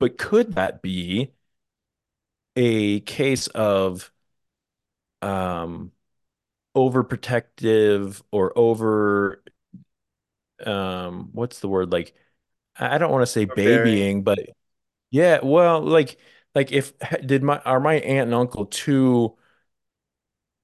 but could that be a case of um overprotective or over um what's the word? Like I I don't want to say babying, but yeah, well, like like if did my are my aunt and uncle too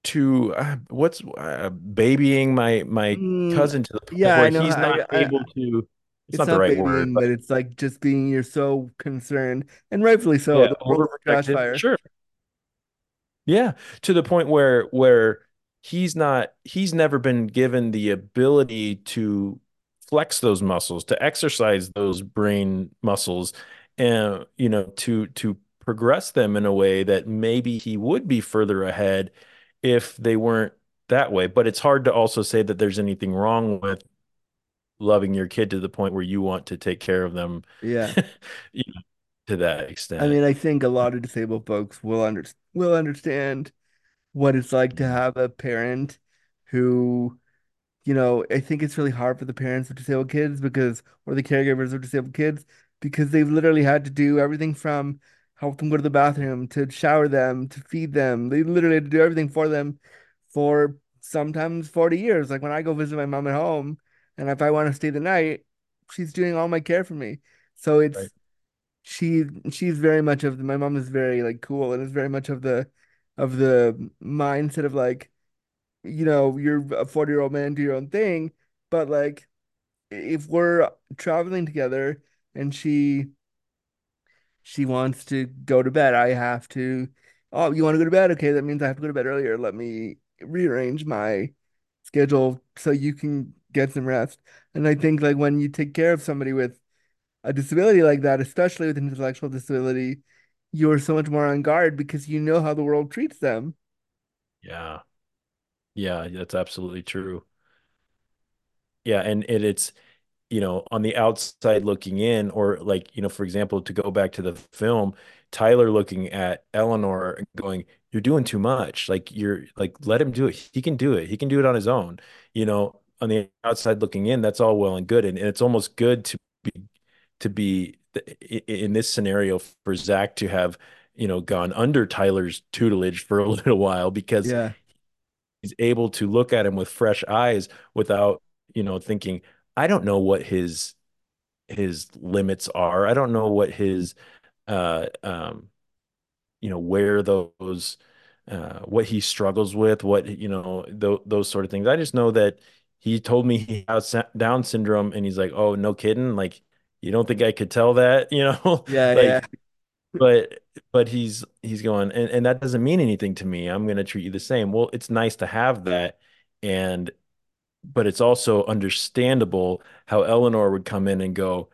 too uh, what's uh, babying my my Mm, cousin to the point yeah I where he's not I able to it's it's not the not right word, but but it's like just being you're so concerned and rightfully so yeah, the trash overprotective. fire Sure. Yeah, to the point where where he's not he's never been given the ability to flex those muscles, to exercise those brain muscles. and you know, to to progress them in a way that maybe he would be further ahead if they weren't that way. But it's hard to also say that there's anything wrong with loving your kid to the point where you want to take care of them Yeah. you know, to that extent. I mean, I think a lot of disabled folks will under will understand what it's like to have a parent who, you know, I think it's really hard for the parents of disabled kids because, or the caregivers of disabled kids, because they've literally had to do everything from help them go to the bathroom to shower them to feed them. They literally had to do everything for them for sometimes 40 years. Like when I go visit my mom at home, and if I want to stay the night, she's doing all my care for me. So it's Right. she she's very much of the, my mom is very like cool and is very much of the of the mindset of like you know you're a 40 year old man do your own thing but like if we're traveling together and she she wants to go to bed I have to oh you want to go to bed okay that means I have to go to bed earlier let me rearrange my schedule so you can get some rest and I think like when you take care of somebody with a disability like that, especially with an intellectual disability, you're so much more on guard because you know how the world treats them. Yeah. Yeah, that's absolutely true. Yeah, and, and it's you know, on the outside looking in, or like, you know, for example, to go back to the film, Tyler looking at Eleanor going, You're doing too much. Like, you're like, let him do it. He can do it. He can do it on his own. You know, on the outside looking in, that's all well and good. And, and it's almost good to be, to be in this scenario for Zach to have, you know, gone under Tyler's tutelage for a little while because Yeah. he's able to look at him with fresh eyes without, you know, thinking, I don't know what his his limits are. I don't know what his uh um you know where those uh what he struggles with, what you know th those sort of things. I just know that he told me he has Down syndrome and he's like, "Oh, no kidding." Like, you don't think I could tell that, you know? Yeah, yeah. But but he's he's going and, and that doesn't mean anything to me. I'm going to treat you the same. Well, it's nice to have that and but it's also understandable how Eleanor would come in and go,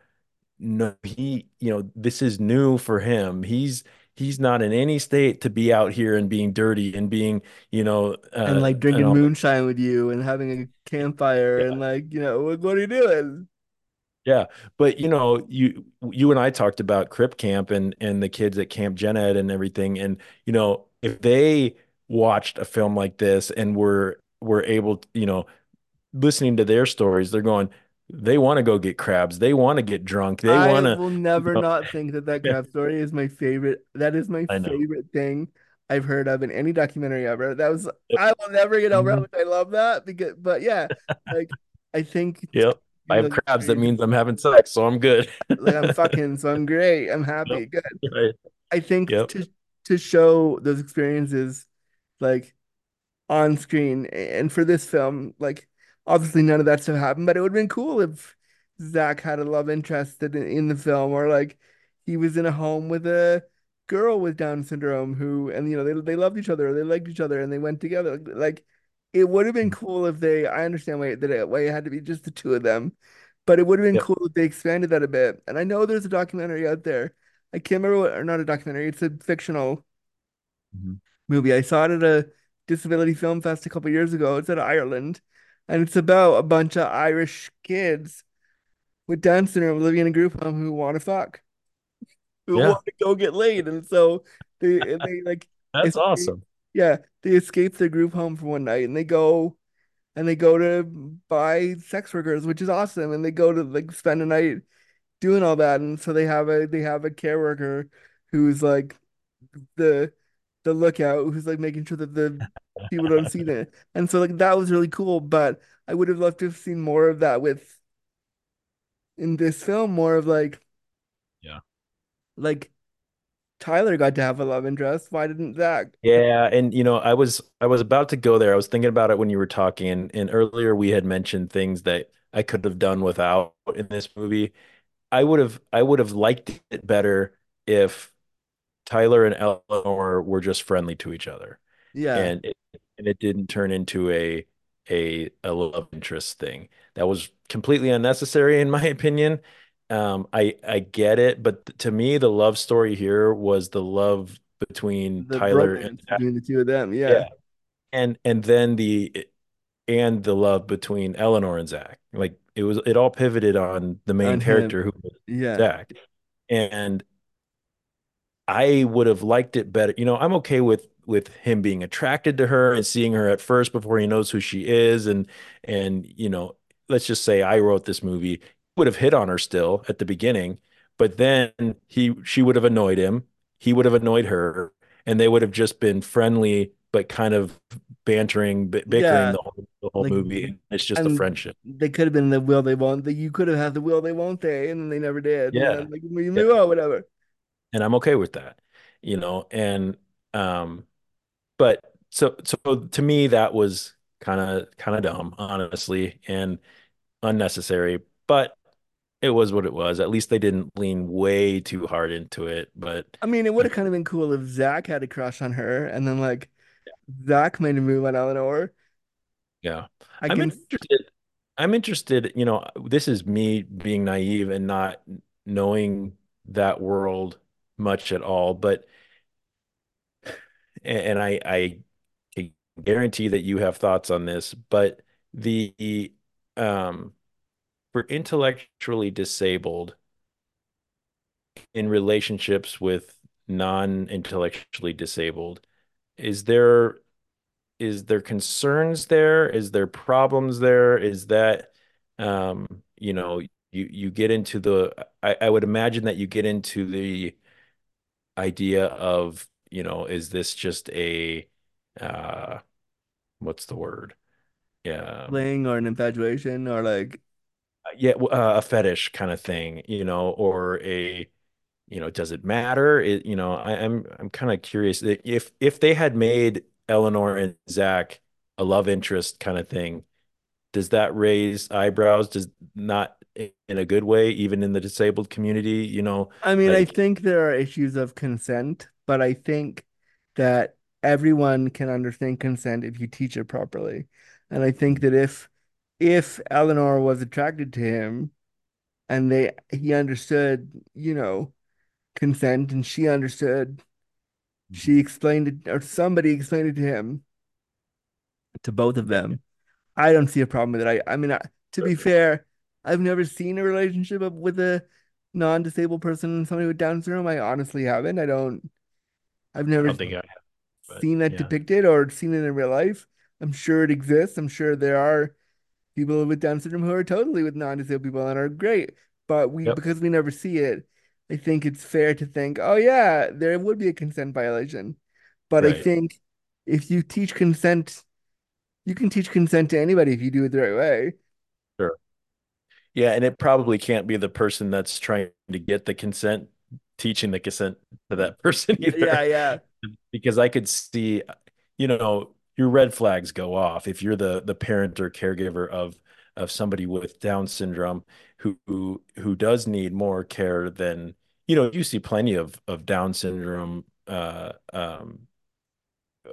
no, he, you know, this is new for him. He's he's not in any state to be out here and being dirty and being, you know, And uh, like drinking all, moonshine with you and having a campfire yeah, and like, you know, what, what are you doing? yeah. But you know, you you and I talked about Crip Camp and and the kids at Camp Jened and everything, and you know, if they watched a film like this and were were able, to, you know, listening to their stories, they're going, they want to go get crabs, they want to get drunk, they want to, I will you never know, not think that that crab story is my favorite. That is my favorite thing I've heard of in any documentary ever. That was Yep. I will never get over how Mhm. much I love that because but yeah, like I think Yep. I have crabs. That means I'm having sex, so I'm good. like I'm fucking, so I'm great. I'm happy. Yep. Good. Right. I think Yep. to to show those experiences like on screen and for this film, like obviously none of that stuff happened, but it would have been cool if Zach had a love interest in, in the film or like he was in a home with a girl with Down syndrome who and you know they they loved each other, they liked each other and they went together. Like it would have been cool if they I understand why that it, why it had to be just the two of them, but it would have been Yep. cool if they expanded that a bit. And I know there's a documentary out there. I can't remember what, or not a documentary, it's a fictional Mhm. movie. I saw it at a Disability Film Fest a couple years ago. It's at Ireland, and it's about a bunch of Irish kids with Down syndrome living in a group home who want to fuck, who Yeah. want to go get laid, and so they and they like That's escape, awesome. yeah, they escape their group home for one night, and they go and they go to buy sex workers, which is awesome, and they go to like spend a night doing all that, and so they have a they have a care worker who's like the the lookout who's like making sure that the people don't see that. And so like that was really cool, but I would have loved to have seen more of that with in this film, more of like Yeah. like Tyler got to have a love interest. Why didn't Zach? Yeah, and you know, I was I was about to go there. I was thinking about it when you were talking, and, and earlier we had mentioned things that I could have done without in this movie. I would have I would have liked it better if Tyler and Eleanor were just friendly to each other, Yeah. and it, and it didn't turn into a a a love interest thing. That was completely unnecessary in my opinion. um, I I get it, but to me, the love story here was the love between The Tyler and between the two of them. Yeah. yeah, and and then the and the love between Eleanor and Zach. Like it was, it all pivoted on the main On him. character who was Yeah. Zach, and I would have liked it better. You know, I'm okay with with him being attracted to her and seeing her at first before he knows who she is, and and you know, let's just say I wrote this movie, would have hit on her still at the beginning, but then he she would have annoyed him, he would have annoyed her, and they would have just been friendly but kind of bantering, b- bickering Yeah. the whole, the whole Like, movie. It's just a friendship. They could have been the will they won't. The, you could have had the will they won't they, and they never did. Yeah. Like we knew, oh, whatever. And I'm okay with that, you know. And um, but so so to me that was kind of kind of dumb, honestly, and unnecessary. But it was what it was. At least they didn't lean way too hard into it. But I mean, it would have kind of been cool if Zach had a crush on her, and then like Zach made a move on Eleanor. yeah, I I'm can. interested. I'm interested. You know, this is me being naive and not knowing that world much at all. But and I I can guarantee that you have thoughts on this, but the um for intellectually disabled in relationships with non-intellectually disabled, is there is there concerns there? Is there problems there? Is that um you know you you get into the I, I would imagine that you get into the idea of you know is this just a uh what's the word? Yeah. Fling or an infatuation or like yeah uh, a fetish kind of thing you know or a you know does it matter? It, you know I, I'm I'm kind of curious if if they had made Eleanor and Zach a love interest kind of thing does that raise eyebrows? Does not in a good way even in the disabled community you know I mean, I think there are issues of consent, but I think that everyone can understand consent if you teach it properly. And I think that if if Eleanor was attracted to him and they he understood, you know, consent and she understood, she mm-hmm. explained it or somebody explained it to him, to both of them. I don't see a problem with it. I I mean, I, to be fair, I've never seen a relationship with a non-disabled person and somebody with Down syndrome. I honestly haven't. I don't. I've I never don't think I have but seen that yeah depicted or seen it in real life. I'm sure it exists. I'm sure there are people with Down syndrome who are totally with non-disabled people and are great. But we, yep because we never see it, I think it's fair to think, oh yeah, there would be a consent violation. But I think if you teach consent, you can teach consent to anybody if you do it the right way. Yeah, and it probably can't be the person that's trying to get the consent teaching the consent to that person Yeah, either. yeah. Because I could see, you know, your red flags go off if you're the the parent or caregiver of of somebody with Down syndrome who who who does need more care than, you know, you see plenty of of Down syndrome uh um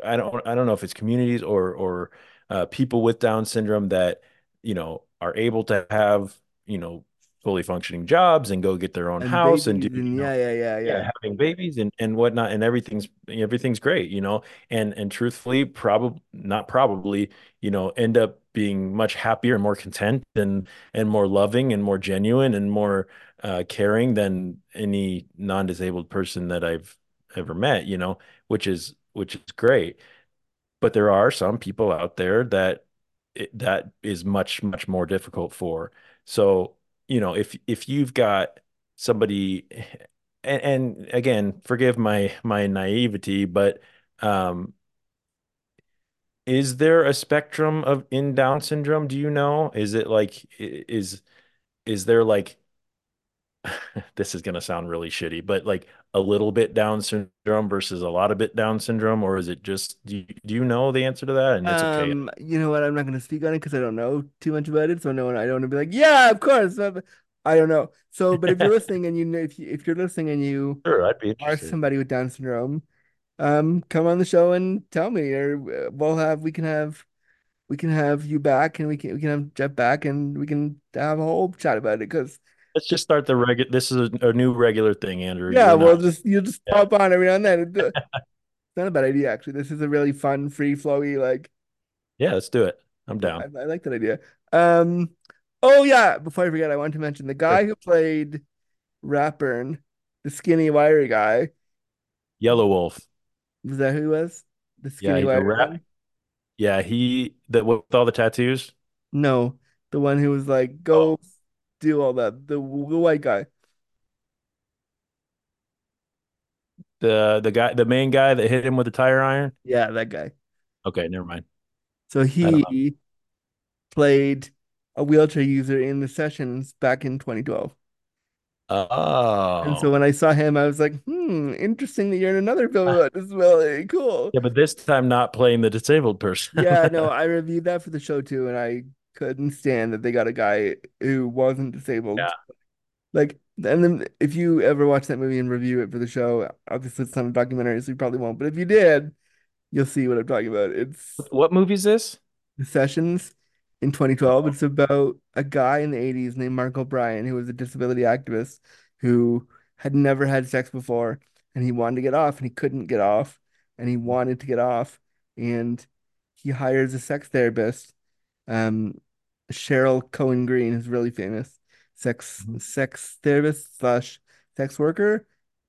I don't I don't know if it's communities or or uh, people with Down syndrome that you know are able to have you know fully functioning jobs and go get their own And house and do you know yeah, yeah, yeah, yeah yeah. having babies and and whatnot and everything's everything's great you know and and truthfully probably not probably you know end up being much happier and more content and and more loving and more genuine and more uh, caring than any non-disabled person that I've ever met you know which is which is great but there are some people out there that it, that is much much more difficult for so you know if if you've got somebody and, and again forgive my my naivety but um is there a spectrum of in Down syndrome? Do you know? Is it like is is there like this is going to sound really shitty, but like a little bit Down syndrome versus a lot of bit Down syndrome, or is it just do you, do you know the answer to that? And it's okay. Um, you know what? I'm not going to speak on it because I don't know too much about it. So no one, I don't want to be like, yeah, of course. I don't know. So, but if you're listening and you know, if you, if you're listening and you Sure, I'd be are somebody with Down syndrome, um, come on the show and tell me, or uh, we'll have, we can have, we can have you back and we can, we can have Jeff back and we can have a whole chat about it because let's just start the regular. This is a, a new regular thing, Andrew. Yeah, You're well, not- just you just pop on every now and then. It's not a bad idea, actually. This is a really fun, free flowy, like yeah, let's do it. I'm down. I like that idea. Um, oh yeah, before I forget, I want to mention the guy who played Ratburn, the skinny, wiry guy. Yelawolf. Was that who he was? The Yeah, skinny, a wiry rat. one? Yeah, he that with all the tattoos. No, the one who was like, Oh. Do all that. The the white guy. The the guy, the main guy that hit him with the tire iron. Yeah, that guy. Okay, never mind. So he played a wheelchair user in the sessions back in 2012. Oh, And so when I saw him, I was like, hmm, interesting that you're in another film about disability. Cool. yeah, but this time not playing the disabled person. Yeah, no, I reviewed that for the show too, and I couldn't stand that they got a guy who wasn't disabled. Yeah. Like, and then if you ever watch that movie and review it for the show, obviously it's not a documentary, so you probably won't. But if you did, you'll see what I'm talking about. It's What movie is this? The Sessions in 2012. It's about a guy in the 80s named Mark O'Brien who was a disability activist who had never had sex before and he wanted to get off and he couldn't get off and he wanted to get off and he hires a sex therapist. Um, Cheryl Cohen Greene is really famous sex sex therapist slash sex worker.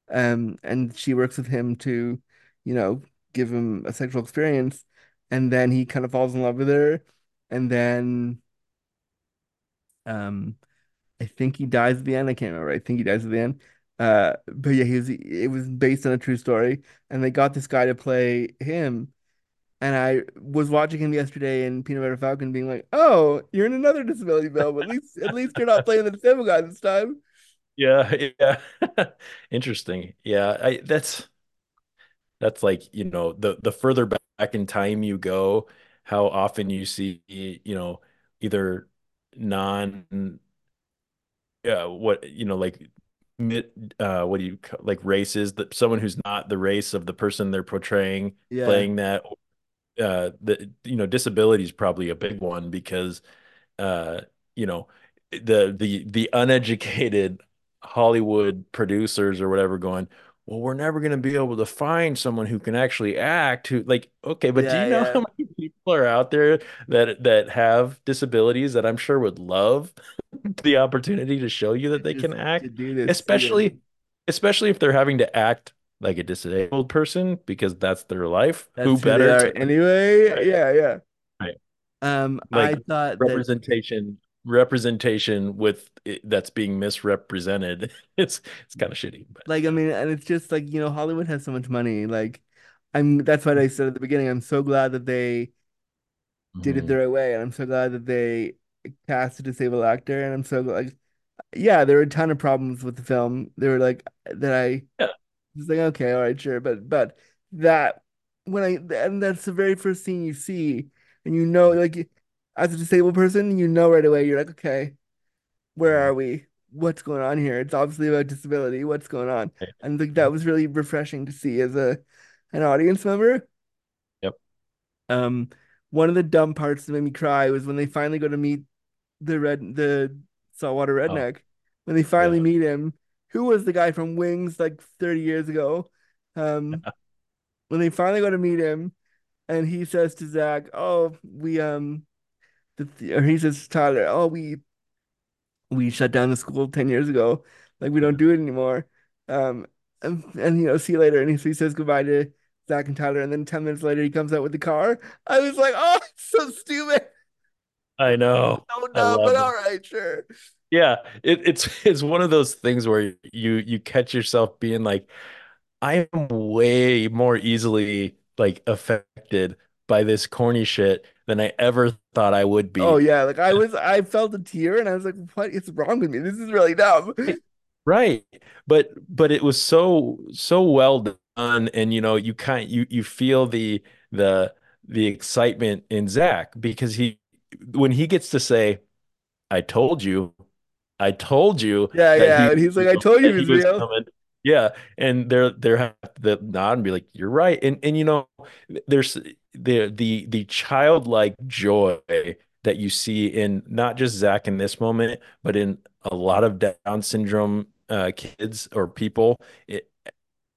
Um, and she works with him to, you know, give him a sexual experience and then he kind of falls in love with her and then um I think he dies at the end. I can't remember. I think he dies at the end. Uh but yeah, he was it was based on a true story and they got this guy to play him. And I was watching him yesterday in Peanut Butter Falcon being like, "Oh, you're in another disability film. At least at least you're not playing the disabled guy this time." Yeah, yeah. Interesting. Yeah, I that's that's like, you know, the the further back in time you go, how often you see, you know, either non uh what, you know, like uh what do you like races that someone who's not the race of the person they're portraying Yeah. playing that uh the you know disability is probably a big one because uh you know the the the uneducated Hollywood producers or whatever going well we're never going to be able to find someone who can actually act who like okay but do you know yeah. how many people are out there that that have disabilities that I'm sure would love the opportunity to show you that they can act yeah. especially especially if they're having to act like a disabled person because that's their life That's who better to- anyway. Right. Yeah, yeah. Right. Um, I Like, thought that representation representation with it, that's being misrepresented it's it's kind of shitty but like I mean, and it's just like, you know, Hollywood has so much money. Like I'm that's what I said at the beginning. I'm so glad that they did it Mhm. the right way, and I'm so glad that they cast a disabled actor, and I'm so like yeah, there were a ton of problems with the film. They were like that I Yeah. Was like, okay, all right, sure, but but that when I and that's the very first scene you see, and you know, like as a disabled person, you know right away, you're like, okay, where Mm-hmm. are we? What's going on here? It's obviously about disability. What's going on? And like that was really refreshing to see as a an audience member. Yep. Um, one of the dumb parts that made me cry was when they finally go to meet the red the saltwater redneck. When they finally Yeah. meet him, who was the guy from Wings like 30 years ago? Um, when they finally go to meet him, and he says to Zach, "Oh, we um," the, or he says to Tyler, "Oh, we we shut down the school 10 years ago. Like we don't do it anymore." Um, and, and you know, see you later. And he, so he says goodbye to Zach and Tyler, and then 10 minutes later he comes out with the car. I was like, "Oh, it's so stupid." i know Oh I no, love but it. all right, sure. Yeah it, it's it's one of those things where you you catch yourself being like i am way more easily like affected by this corny shit than i ever thought i would be Oh yeah, like I was, I felt a tear, and I was like, "What is wrong with me? This is really dumb." Right. But but it was so so well done and you know you kind you you feel the the the excitement in Zach because he when he gets to say I told you I told you Yeah, yeah, he- and he's like, "I told you he was real." coming." Yeah, and they're they're have to nod and be like, "You're right." And and you know, there's the the the childlike joy that you see in not just Zach in this moment, but in a lot of Down syndrome uh, kids or people i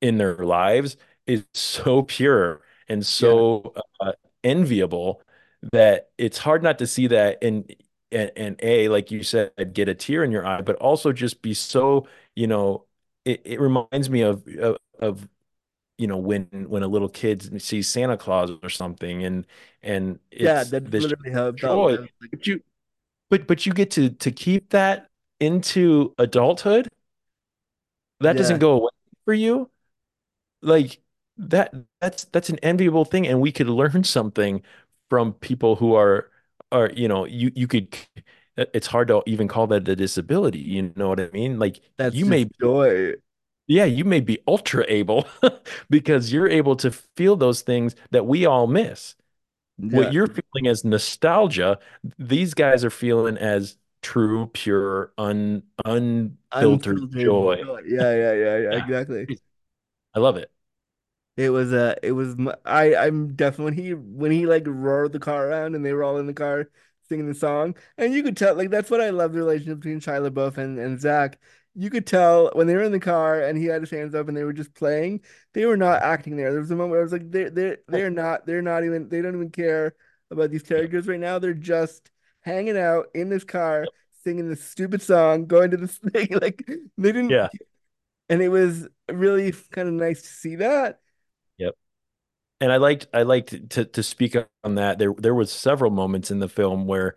in their lives is so pure and so uh, enviable that it's hard not to see that and, and and a like you said get a tear in your eye but also just be so you know it, it reminds me of, of of you know when when a little kid sees Santa Claus or something and and Yeah, that's this literally how it um, joy. But you but but you get to to keep that into adulthood that Yeah. doesn't go away for you like that that's that's an enviable thing and we could learn something from people who are are you know you you could uh, it's hard to even call that a disability you know what i mean like That's you may joy. yeah you may be ultra able because you're able to feel those things that we all miss Yeah. what you're feeling as nostalgia these guys are feeling as true pure un unfiltered Unfiltered joy Yeah, yeah, yeah, yeah, Yeah. exactly. i love it It was uh it was I I'm definitely when he when he like roared the car around and they were all in the car singing the song and you could tell like that's what I love the relationship between Shia LaBeouf and and Zach. You could tell when they were in the car and he had his hands up and they were just playing, they were not acting there. There was a moment where I was like they're they're they're not they're not even they don't even care about these characters right now. They're just hanging out in this car singing this stupid song, going to this thing like they didn't yeah and it was really kind of nice to see that. And I liked I liked to to speak on that. There there was several moments in the film where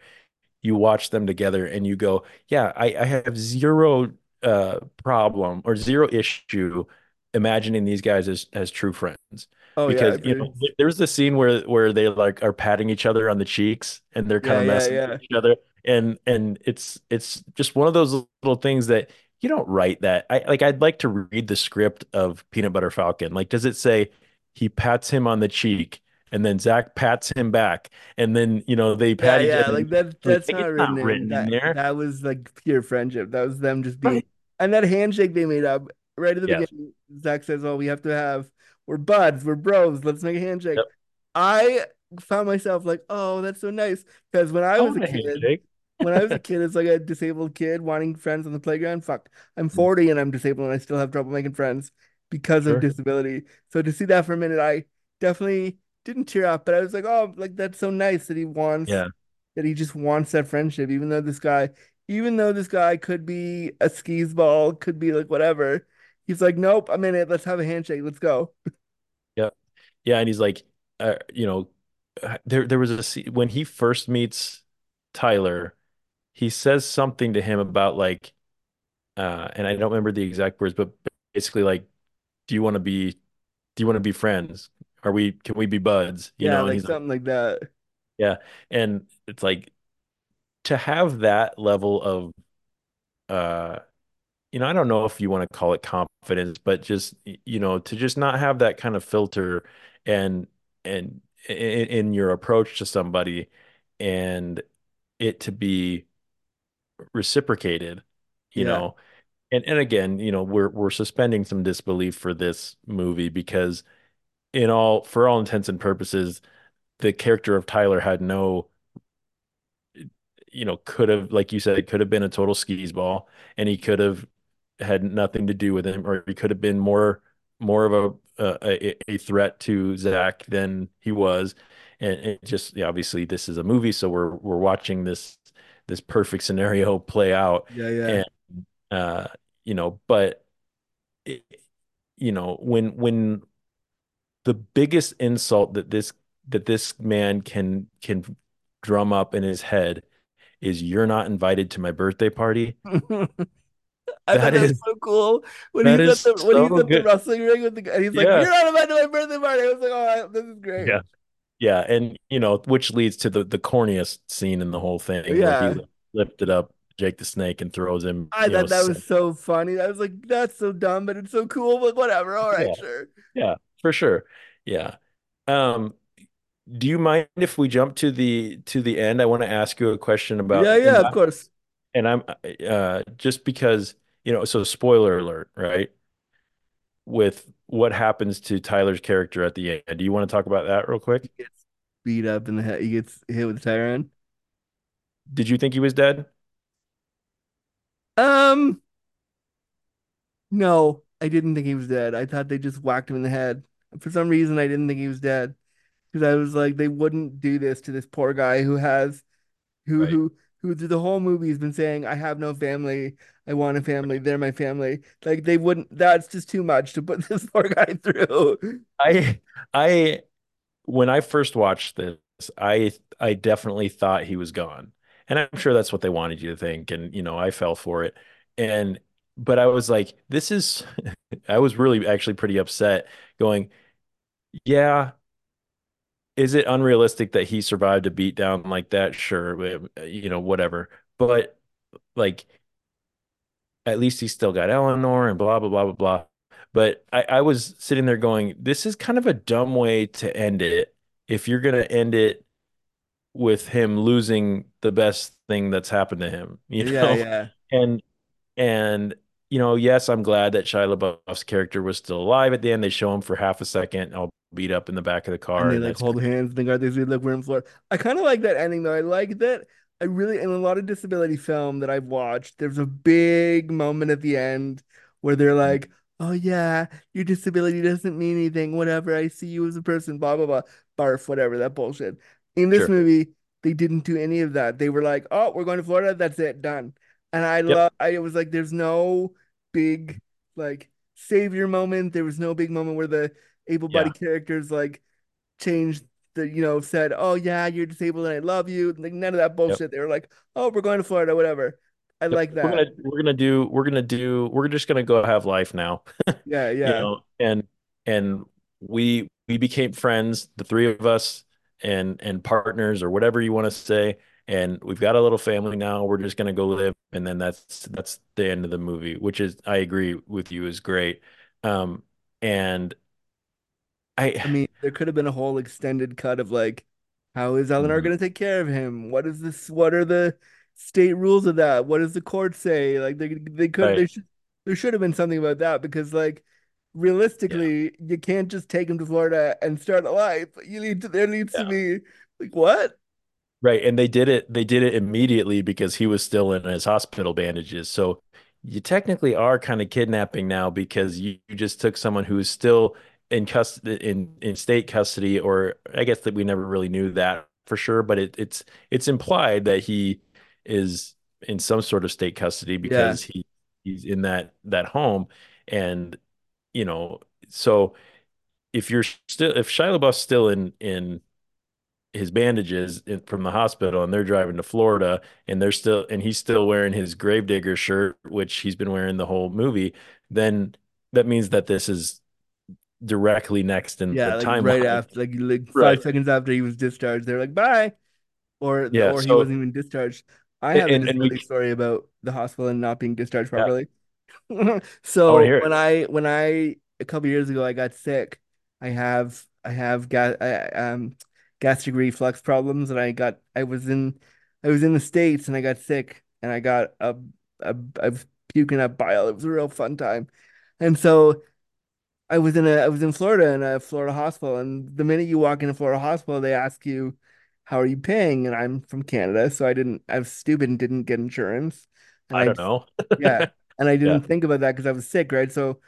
you watch them together and you go, yeah, I, I have zero uh problem or zero issue imagining these guys as as true friends. Oh yeah, Because you know, there- there's the scene where where they like are patting each other on the cheeks and they're kind Yeah, of yeah, messing yeah. with each other. And and it's it's just one of those little things that you don't write that. I like I'd like to read the script of Peanut Butter Falcon. Like, does it say he pats him on the cheek and then Zach pats him back and then you know they Yeah, pat each yeah, like that that's it's not not written in. written in there. that was like pure friendship. That was them just being Right. and that handshake they made up right at the Yes. beginning. Zach says, Oh, we have to have we're buds, we're bros, let's make a handshake. Yep. I found myself like, oh, that's so nice. Because when I I was a kid, when I was a kid, it's like a disabled kid wanting friends on the playground. Fuck, Mm. I'm 40 and I'm disabled and I still have trouble making friends because of disability. So to see that for a minute, I definitely didn't tear up, but I was like, oh, like that's so nice that he wants Yeah. that he just wants that friendship, even though this guy, even though this guy could be a skis ball, could be like whatever. He's like, nope, I'm in it. Let's have a handshake. Let's go. Yeah. Yeah, and he's like, uh, you know, uh, there there was a when he first meets Tyler, he says something to him about like, uh, and I don't remember the exact words, but basically like, do you want to be, do you want to be friends? Are we, can we be buds? You Yeah, know, like he's like, something like that. yeah, and it's like to have that level of, uh, you know, I don't know if you want to call it confidence, but just you know, to just not have that kind of filter and and in, in your approach to somebody and it to be reciprocated, you Yeah. know. And and again, you know, we're we're suspending some disbelief for this movie because in all for all intents and purposes, the character of Tyler had no you know, could have, like you said, it could have been a total skis ball, and he could have had nothing to do with him, or he could have been more more of a a, a threat to Zach than he was. And it just yeah, obviously this is a movie, so we're we're watching this this perfect scenario play out. Yeah, yeah. And uh, you know, but it, you know, when when the biggest insult that this that this man can can drum up in his head is you're not invited to my birthday party. I thought That that was is- so cool when he's at the when he's so at the wrestling ring with the guy. He's like, "You're not invited to my birthday party." I was like, "Oh, this is great." Yeah. Yeah, and you know, which leads to the the corniest scene in the whole thing Yeah. he lifted up Jake the Snake and throws him. I you know, thought that was so funny. I was like, "That's so dumb, but it's so cool." But whatever. All right, Yeah. sure. Yeah, for sure. Yeah. Um, do you mind if we jump to the to the end? I want to ask you a question about Yeah, yeah, of course. and I'm uh just because, you know, so spoiler alert, right? With what happens to Tyler's character at the end. Do you want to talk about that real quick? He gets beat up in the head. He gets hit with a tire iron. Did you think he was dead? Um, no, I didn't think he was dead. I thought they just whacked him in the head. For some reason, I didn't think he was dead because I was like, they wouldn't do this to this poor guy who has, who Right. who who through the whole movie has been saying, "I have no family. I want a family. They're my family." Like they wouldn't. That's just too much to put this poor guy through. I I when I first watched this, I I definitely thought he was gone. And I'm sure that's what they wanted you to think. And you know, I fell for it. And but I was like, this is I was really actually pretty upset going, yeah, is it unrealistic that he survived a beat down like that? Sure, uh, you know, whatever. But like at least he still got Eleanor and blah blah blah blah blah. But I, I was sitting there going, this is kind of a dumb way to end it. If you're gonna end it with him losing the best thing that's happened to him, you Yeah, know? yeah. And and you know, yes, I'm glad that Shia LaBeouf's character was still alive at the end. They show him for half a second, all beat up in the back of the car, and they and like hold hands and think, "Are they say, look, we're in Florida." I kind of like that ending though. I like that. I really, in a lot of disability film that I've watched, there's a big moment at the end where they're Mm-hmm. like, "Oh yeah, your disability doesn't mean anything. Whatever. I see you as a person. Blah blah blah. Barf. Whatever. That bullshit." In this Sure. movie, they didn't do any of that. They were like, "Oh, we're going to Florida. That's it. Done." And I Yep. love. I was like, "There's no big like savior moment. There was no big moment where the able-bodied characters like." changed the, you know, said, "Oh yeah, you're disabled and I love you." Like none of that bullshit. They were like, "Oh, we're going to Florida, whatever." I like We're that. gonna we're gonna do we're gonna do we're just gonna go have life now. Yeah, You yeah. know, and and we we became friends, the three of us, and and partners or whatever you want to say. And we've got a little family now. We're just gonna go live, and then that's that's the end of the movie, which is I agree with you is great. Um, and I I mean, there could have been a whole extended cut of like, how is Eleanor Mhm. going to take care of him? What is this? What are the state rules of that? What does the court say? Like they they could they should there should have been something about that because like realistically, you can't just take him to Florida and start a life. You need to there needs to be like what? Right, and they did it they did it immediately because he was still in his hospital bandages. So you technically are kind of kidnapping now because you, you just took someone who is still in custody in in state custody, or I guess that we never really knew that for sure, but it, it's it's implied that he is in some sort of state custody Yeah. because he he's in that that home, and you know, so if you're still if Shia LaBeouf's still in in his bandages in, from the hospital and they're driving to Florida and they're still and he's still wearing his gravedigger shirt which he's been wearing the whole movie then that means that this is directly next in Yeah, the like timeline right after, like like five Right. seconds after he was discharged, they're like, "Bye," or Yeah, or he wasn't even discharged. I have a and, and we story about the hospital and not being discharged Yeah. properly. I So it. when I when I a couple years ago I got sick, I have I have got I, um gastric reflux problems, and I got I was in I was in the States and I got sick and I got a, a I was puking up bile. It was a real fun time, and so. I was in a I was in Florida in a Florida hospital, and the minute you walk in a Florida hospital, they ask you, "How are you paying?" And I'm from Canada, so I didn't. I was stupid and didn't get insurance. I don't know yeah, and I didn't think about that because I was sick, right? So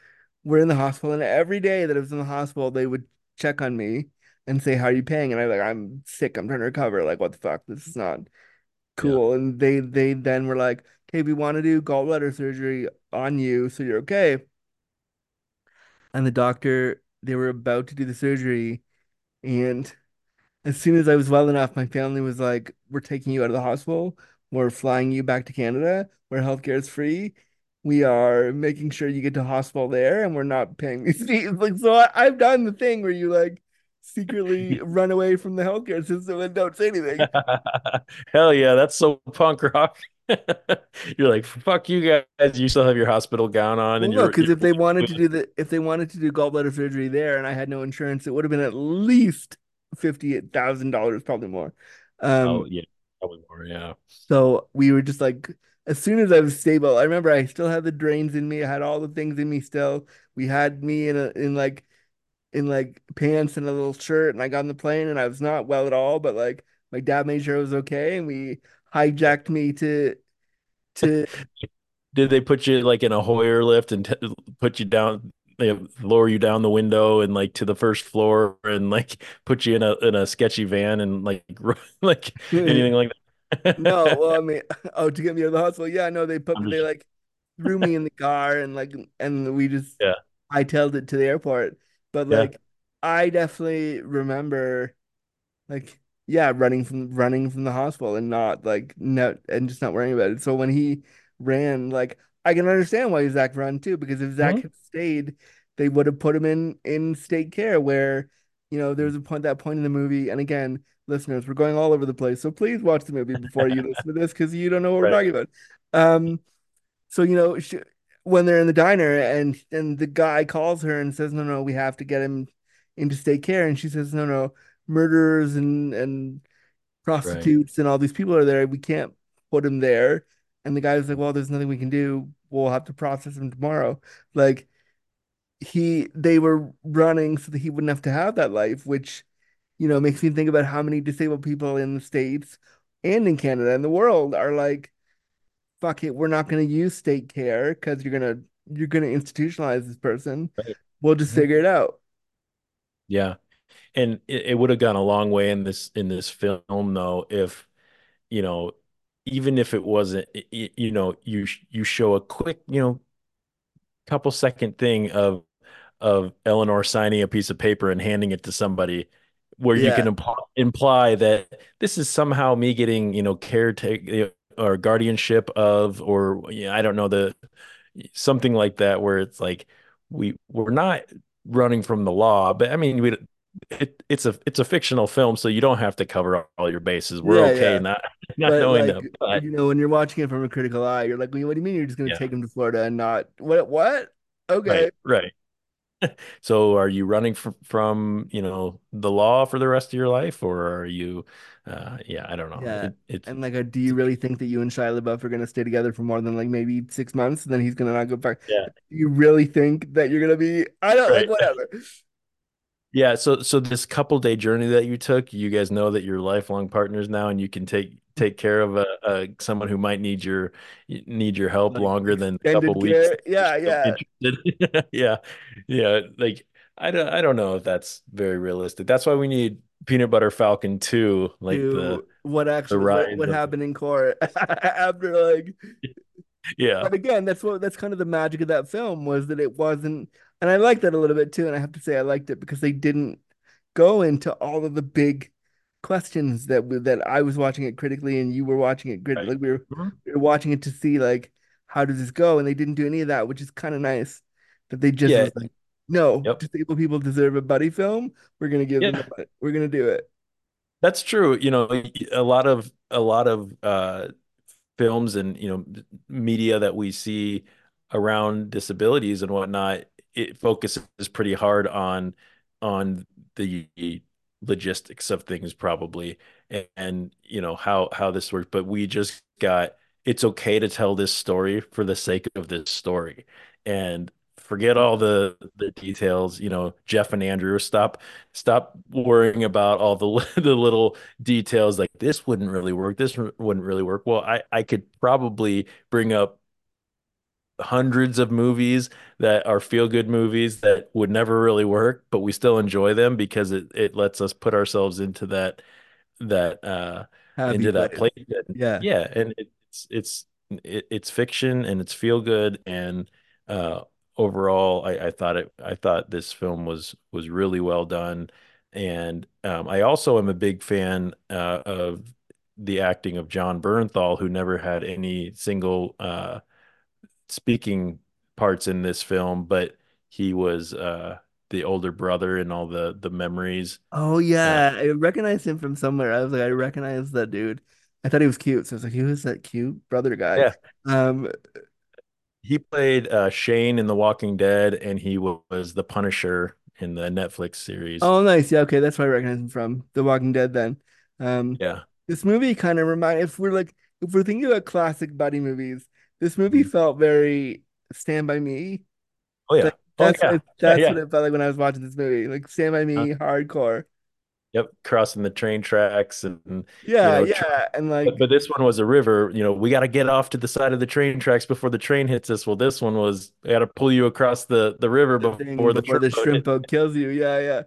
we're in the hospital, and every day that I was in the hospital, they would check on me and say, "How are you paying?" And I'm like, "I'm sick. I'm trying to recover. Like, what the fuck? This is not cool." And they they then were like, "Okay, we want to do gallbladder surgery on you, so you're okay." And the doctor, they were about to do the surgery, and as soon as I was well enough, my family was like, "We're taking you out of the hospital. We're flying you back to Canada, where healthcare is free. We are making sure you get to hospital there, and we're not paying these fees." Like, so I, I've done the thing where you like secretly run away from the healthcare system and don't say anything. hell yeah that's so punk rock you're like fuck you guys you still have your hospital gown on and Well, no, because you're if they wanted to do the if they wanted to do gallbladder surgery there, and I had no insurance, it would have been at least fifty thousand dollars, probably more. Um, oh yeah probably more yeah So we were just like, as soon as I was stable, I remember I still had the drains in me. I had all the things in me still. We had me in a in like in like pants and a little shirt, and I got on the plane and I was not well at all, but like my dad made sure I was okay, and we hijacked me to to did they put you like in a Hoyer lift and t put you down, they lower you down the window and like to the first floor and like put you in a in a sketchy van and like like anything like that? No, well, I mean, oh, to get me out of the hospital. Yeah, no, they put I'm they like threw me in the car and like and we just yeah, tailed it to the airport. But yeah, like I definitely remember like yeah, running from running from the hospital and not like not and just not worrying about it. So when he ran, like I can understand why Zach run too, because if Zach Mhm. had stayed, they would have put him in in state care where, you know, there was a point that point in the movie, and again, listeners, we're going all over the place, so please watch the movie before you listen to this because you don't know what we're talking about. Um, so you know, sh when they're in the diner and and the guy calls her and says, "No, no, we have to get him into state care," and she says, "No, no, murderers and and right. prostitutes and all these people are there. We can't put him there." And the guy's like, "Well, there's nothing we can do. We'll have to process him tomorrow." Like he, they were running so that he wouldn't have to have that life, which you know makes me think about how many disabled people in the States and in Canada and the world are like fuck it, we're not going to use state care because you're gonna you're gonna institutionalize this person. Right. We'll just Mhm. figure it out. Yeah. And it, it would have gone a long way in this in this film though if you know even if it wasn't i- i- you know you you show a quick you know couple second thing of of Eleanor signing a piece of paper and handing it to somebody where you can Yeah, imply, that this is somehow me getting you know caretaker or guardianship of or yeah, I don't know the something like that where it's like we we're not running from the law but I mean we it, it's a it's a fictional film so you don't have to cover all your bases we're yeah, okay yeah. not not But knowing like them but you know, when you're watching it from a critical eye, you're like, well, what do you mean you're just gonna yeah take him to Florida and not what? What? Okay, right right So are you running from from, you know, the law for the rest of your life or are you uh yeah, I don't know. yeah. It it's And like, do you really think that you and Shia LaBeouf are gonna stay together for more than like maybe six months, and then he's gonna not go back? yeah, Do you really think that you're gonna be? I don't like whatever. Yeah, so so this couple day journey that you took, you guys know that you're lifelong partners now and you can take take care of a, a someone who might need your need your help Like longer than a couple weeks Yeah, yeah. Yeah. Yeah, like I don't I don't know if that's very realistic. That's why we need Peanut Butter Falcon 2, like the To what the actually what what happened in court after like yeah. But again, that's what that's kind of the magic of that film was that it wasn't, and I liked that a little bit too. And I have to say I liked it because they didn't go into all of the big questions that we, that I was watching it critically and you were watching it critically. Right. like we were Mhm. we were watching it to see like how does this go, and they didn't do any of that, which is kind of nice. That they just Yeah. was like, no, Yep. disabled people deserve a buddy film. We're gonna give them Yeah. a, we're gonna do it. That's true. You know, a lot of a lot of uh films and you know media that we see around disabilities and whatnot, it focuses pretty hard on on the logistics of things probably and, and you know how how this works. But we just got it's okay to tell this story for the sake of this story and forget all the the details. You know, Jeff and Andrew, stop stop worrying about all the the little details like this wouldn't really work this wouldn't really work well i i could probably bring up hundreds of movies that are feel good movies that would never really work but we still enjoy them because it it lets us put ourselves into that that uh Happy into that place. place Yeah. yeah and it's it's it, it's fiction and it's feel good and uh overall I, I thought it I thought this film was was really well done and um I also am a big fan uh of the acting of Jon Bernthal who never had any single uh speaking parts in this film but he was uh the older brother and all the the memories Oh uh, yeah, I recognized him from somewhere. I was like, I recognize that dude. I thought he was cute, so I was like, who is that cute brother guy? yeah Um, He played uh, Shane in The Walking Dead, and he wa- was the Punisher in the Netflix series. oh nice, yeah, okay, that's where I recognize him from, The Walking Dead. Then, um, Yeah. this movie kind of remind if we're like if we're thinking about classic buddy movies, this movie Mhm. felt very Stand by Me. Oh yeah. Like Oh that's yeah. what that's Yeah. what it felt like when I was watching this movie, like Stand by Me, hardcore. Yep, crossing the train tracks and you Yeah, know, tr- yeah, and like but this one was a river. You know, we got to get off to the side of the train tracks before the train hits us. Well, this one was got to pull you across the the river the before the before the shrimp boat boat kills you. Yeah, yeah.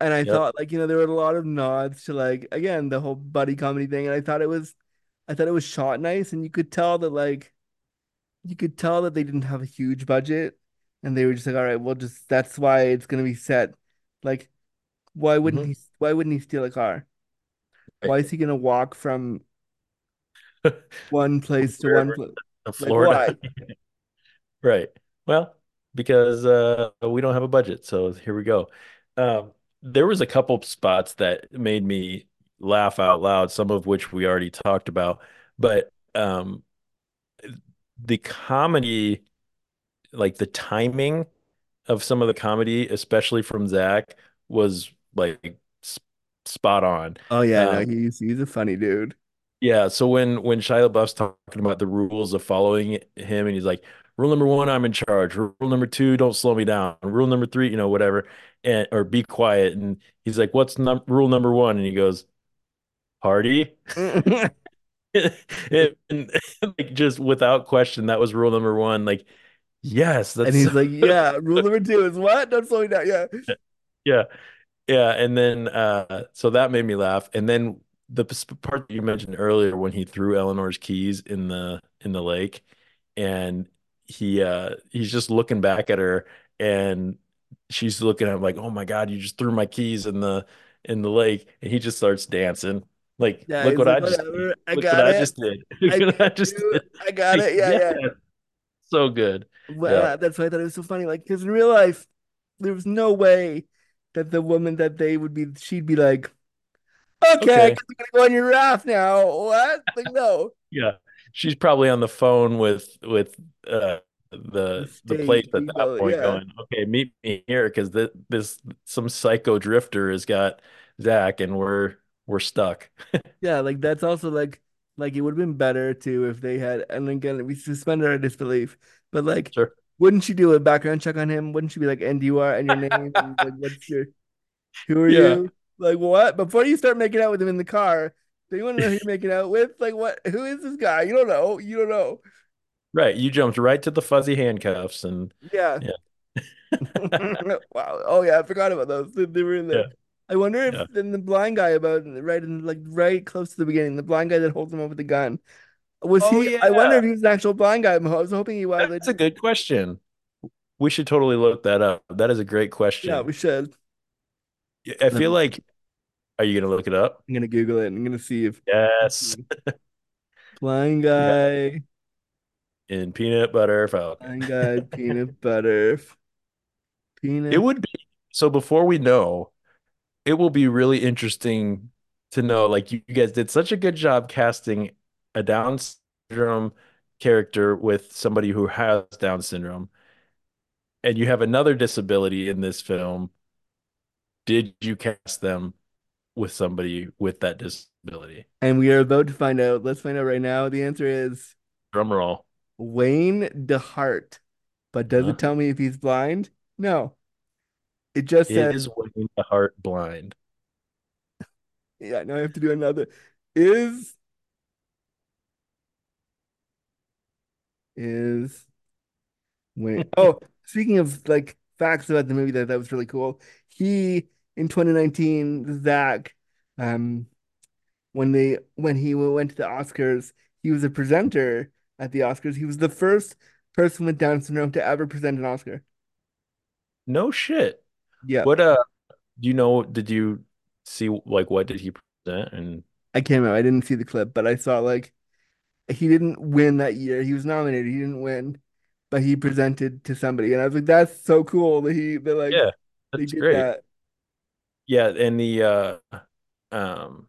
And I Yep. thought like, you know, there were a lot of nods to like again the whole buddy comedy thing, and I thought it was I thought it was shot nice, and you could tell that like you could tell that they didn't have a huge budget, and they were just like, all right, we'll just that's why it's gonna be set. Like, why wouldn't Mhm. he? Why wouldn't he steal a car? Right. Why is he gonna walk from one place to one place? Like, Florida. why? Right. Well, because uh we don't have a budget, so here we go. Um, there was a couple spots that made me laugh out loud, some of which we already talked about, but um the comedy, like the timing of some of the comedy, especially from Zach, was like spot on. Oh yeah, no, Um, he's he's a funny dude. yeah, so when when Shia LaBeouf's talking about the rules of following him, and he's like, rule number one, I'm in charge. Rule number two, don't slow me down. Rule number three, you know, whatever, and or be quiet. And he's like, what's num rule number one? And he goes, party. And, and, like just without question, that was rule number one. Like, yes, And he's like, yeah, rule number two is what? Don't slow me down. Yeah. yeah. Yeah, and then uh so that made me laugh. And then the part that you mentioned earlier when he threw Eleanor's keys in the in the lake and he uh he's just looking back at her and she's looking at him like, "Oh my God, you just threw my keys in the in the lake." And he just starts dancing. Like, Yeah, look what like, I just whatever, did. I Look got what I it. just did. I what I just did. I got it. Yeah, yeah. yes. So good. Well, Yeah. that's why I thought it was so funny. Like, because in real life, there was no way that the woman that they would be, she'd be like, okay, Okay. I'm gonna go on your raft now. What? Like, no. Yeah. She's probably on the phone with with uh The the the place at that point yeah. going, okay, meet me here because this this some psycho drifter has got Zach and we're we're stuck. Yeah, like that's also like, like it would have been better too if they had, and again, we suspended our disbelief, but like, Sure. wouldn't she do a background check on him? Wouldn't she be like, and you are, and your name, and like, what's your, who are Yeah. you? Like, what? Before you start making out with him in the car, do you want to know who you're making out with? Like, what? Who is this guy? You don't know. You don't know. Right. You jumped right to the fuzzy handcuffs and Yeah. yeah. Wow. Oh yeah, I forgot about those. They, they were in there. Yeah. I wonder if Yeah. then the blind guy about right in like right close to the beginning, the blind guy that holds him up with the gun. Was Oh, he? I wonder if he was an actual blind guy. I was hoping he was. That's a good question. We should totally look that up. That is a great question. Yeah, we should. I feel like, are you gonna look it up? I'm gonna Google it. I'm gonna see if Yes. blind Yeah. guy, In peanut butter falcon. blind guy, peanut butter, peanut. It would be so before we know, it will be really interesting to know. Like you guys did such a good job casting a Down syndrome character with somebody who has Down syndrome, and you have another disability in this film. Did you cast them with somebody with that disability? And we are about to find out. Let's find out right now. The answer is Drum roll. Wayne DeHart. But does Huh? it tell me if he's blind? No. It just says, Is Wayne DeHart blind? yeah, now I have to do another. Is is Wayne. Oh, speaking of like facts about the movie that that was really cool. He in 2019, Zach, um, when they when he went to the Oscars, he was a presenter at the Oscars. He was the first person with Down syndrome to ever present an Oscar. No shit. Yeah. What uh do you know did you see like what did he present and I came out. I didn't see the clip, but I saw like he didn't win that year. He was nominated. He didn't win, but he presented to somebody, and I was like, "That's so cool that he that like yeah, that's did great. that." Yeah, and the uh um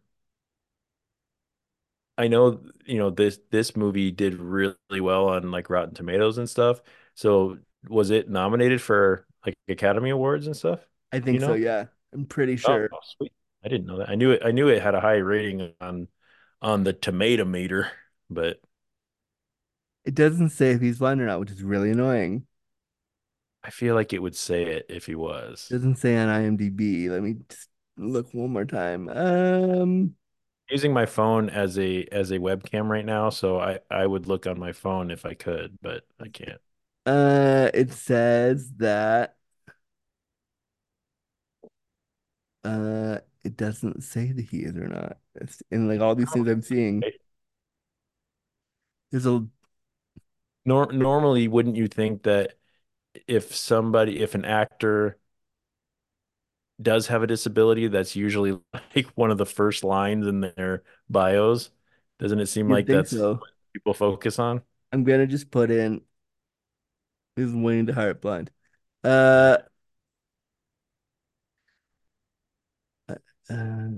I know you know this this movie did really well on like Rotten Tomatoes and stuff. So was it nominated for like Academy Awards and stuff? I think you so. Yeah, I'm pretty Oh, sure. sweet. I didn't know that. I knew it I knew it had a high rating on on the tomato meter, but It doesn't say if he's blind or not, which is really annoying. I feel like it would say it if he was. It doesn't say on IMDb. Let me just look one more time. Um, using my phone as a as a webcam right now, so I I would look on my phone if I could, but I can't. Uh, it says that uh, it doesn't say that he is or not. It's in like all these things I'm seeing. There's a Nor normally, wouldn't you think that if somebody, if an actor does have a disability, that's usually like one of the first lines in their bios? Doesn't it seem You'd like that's so. what people focus on? I'm gonna just put in is Wayne DeHart blind. Uh, uh,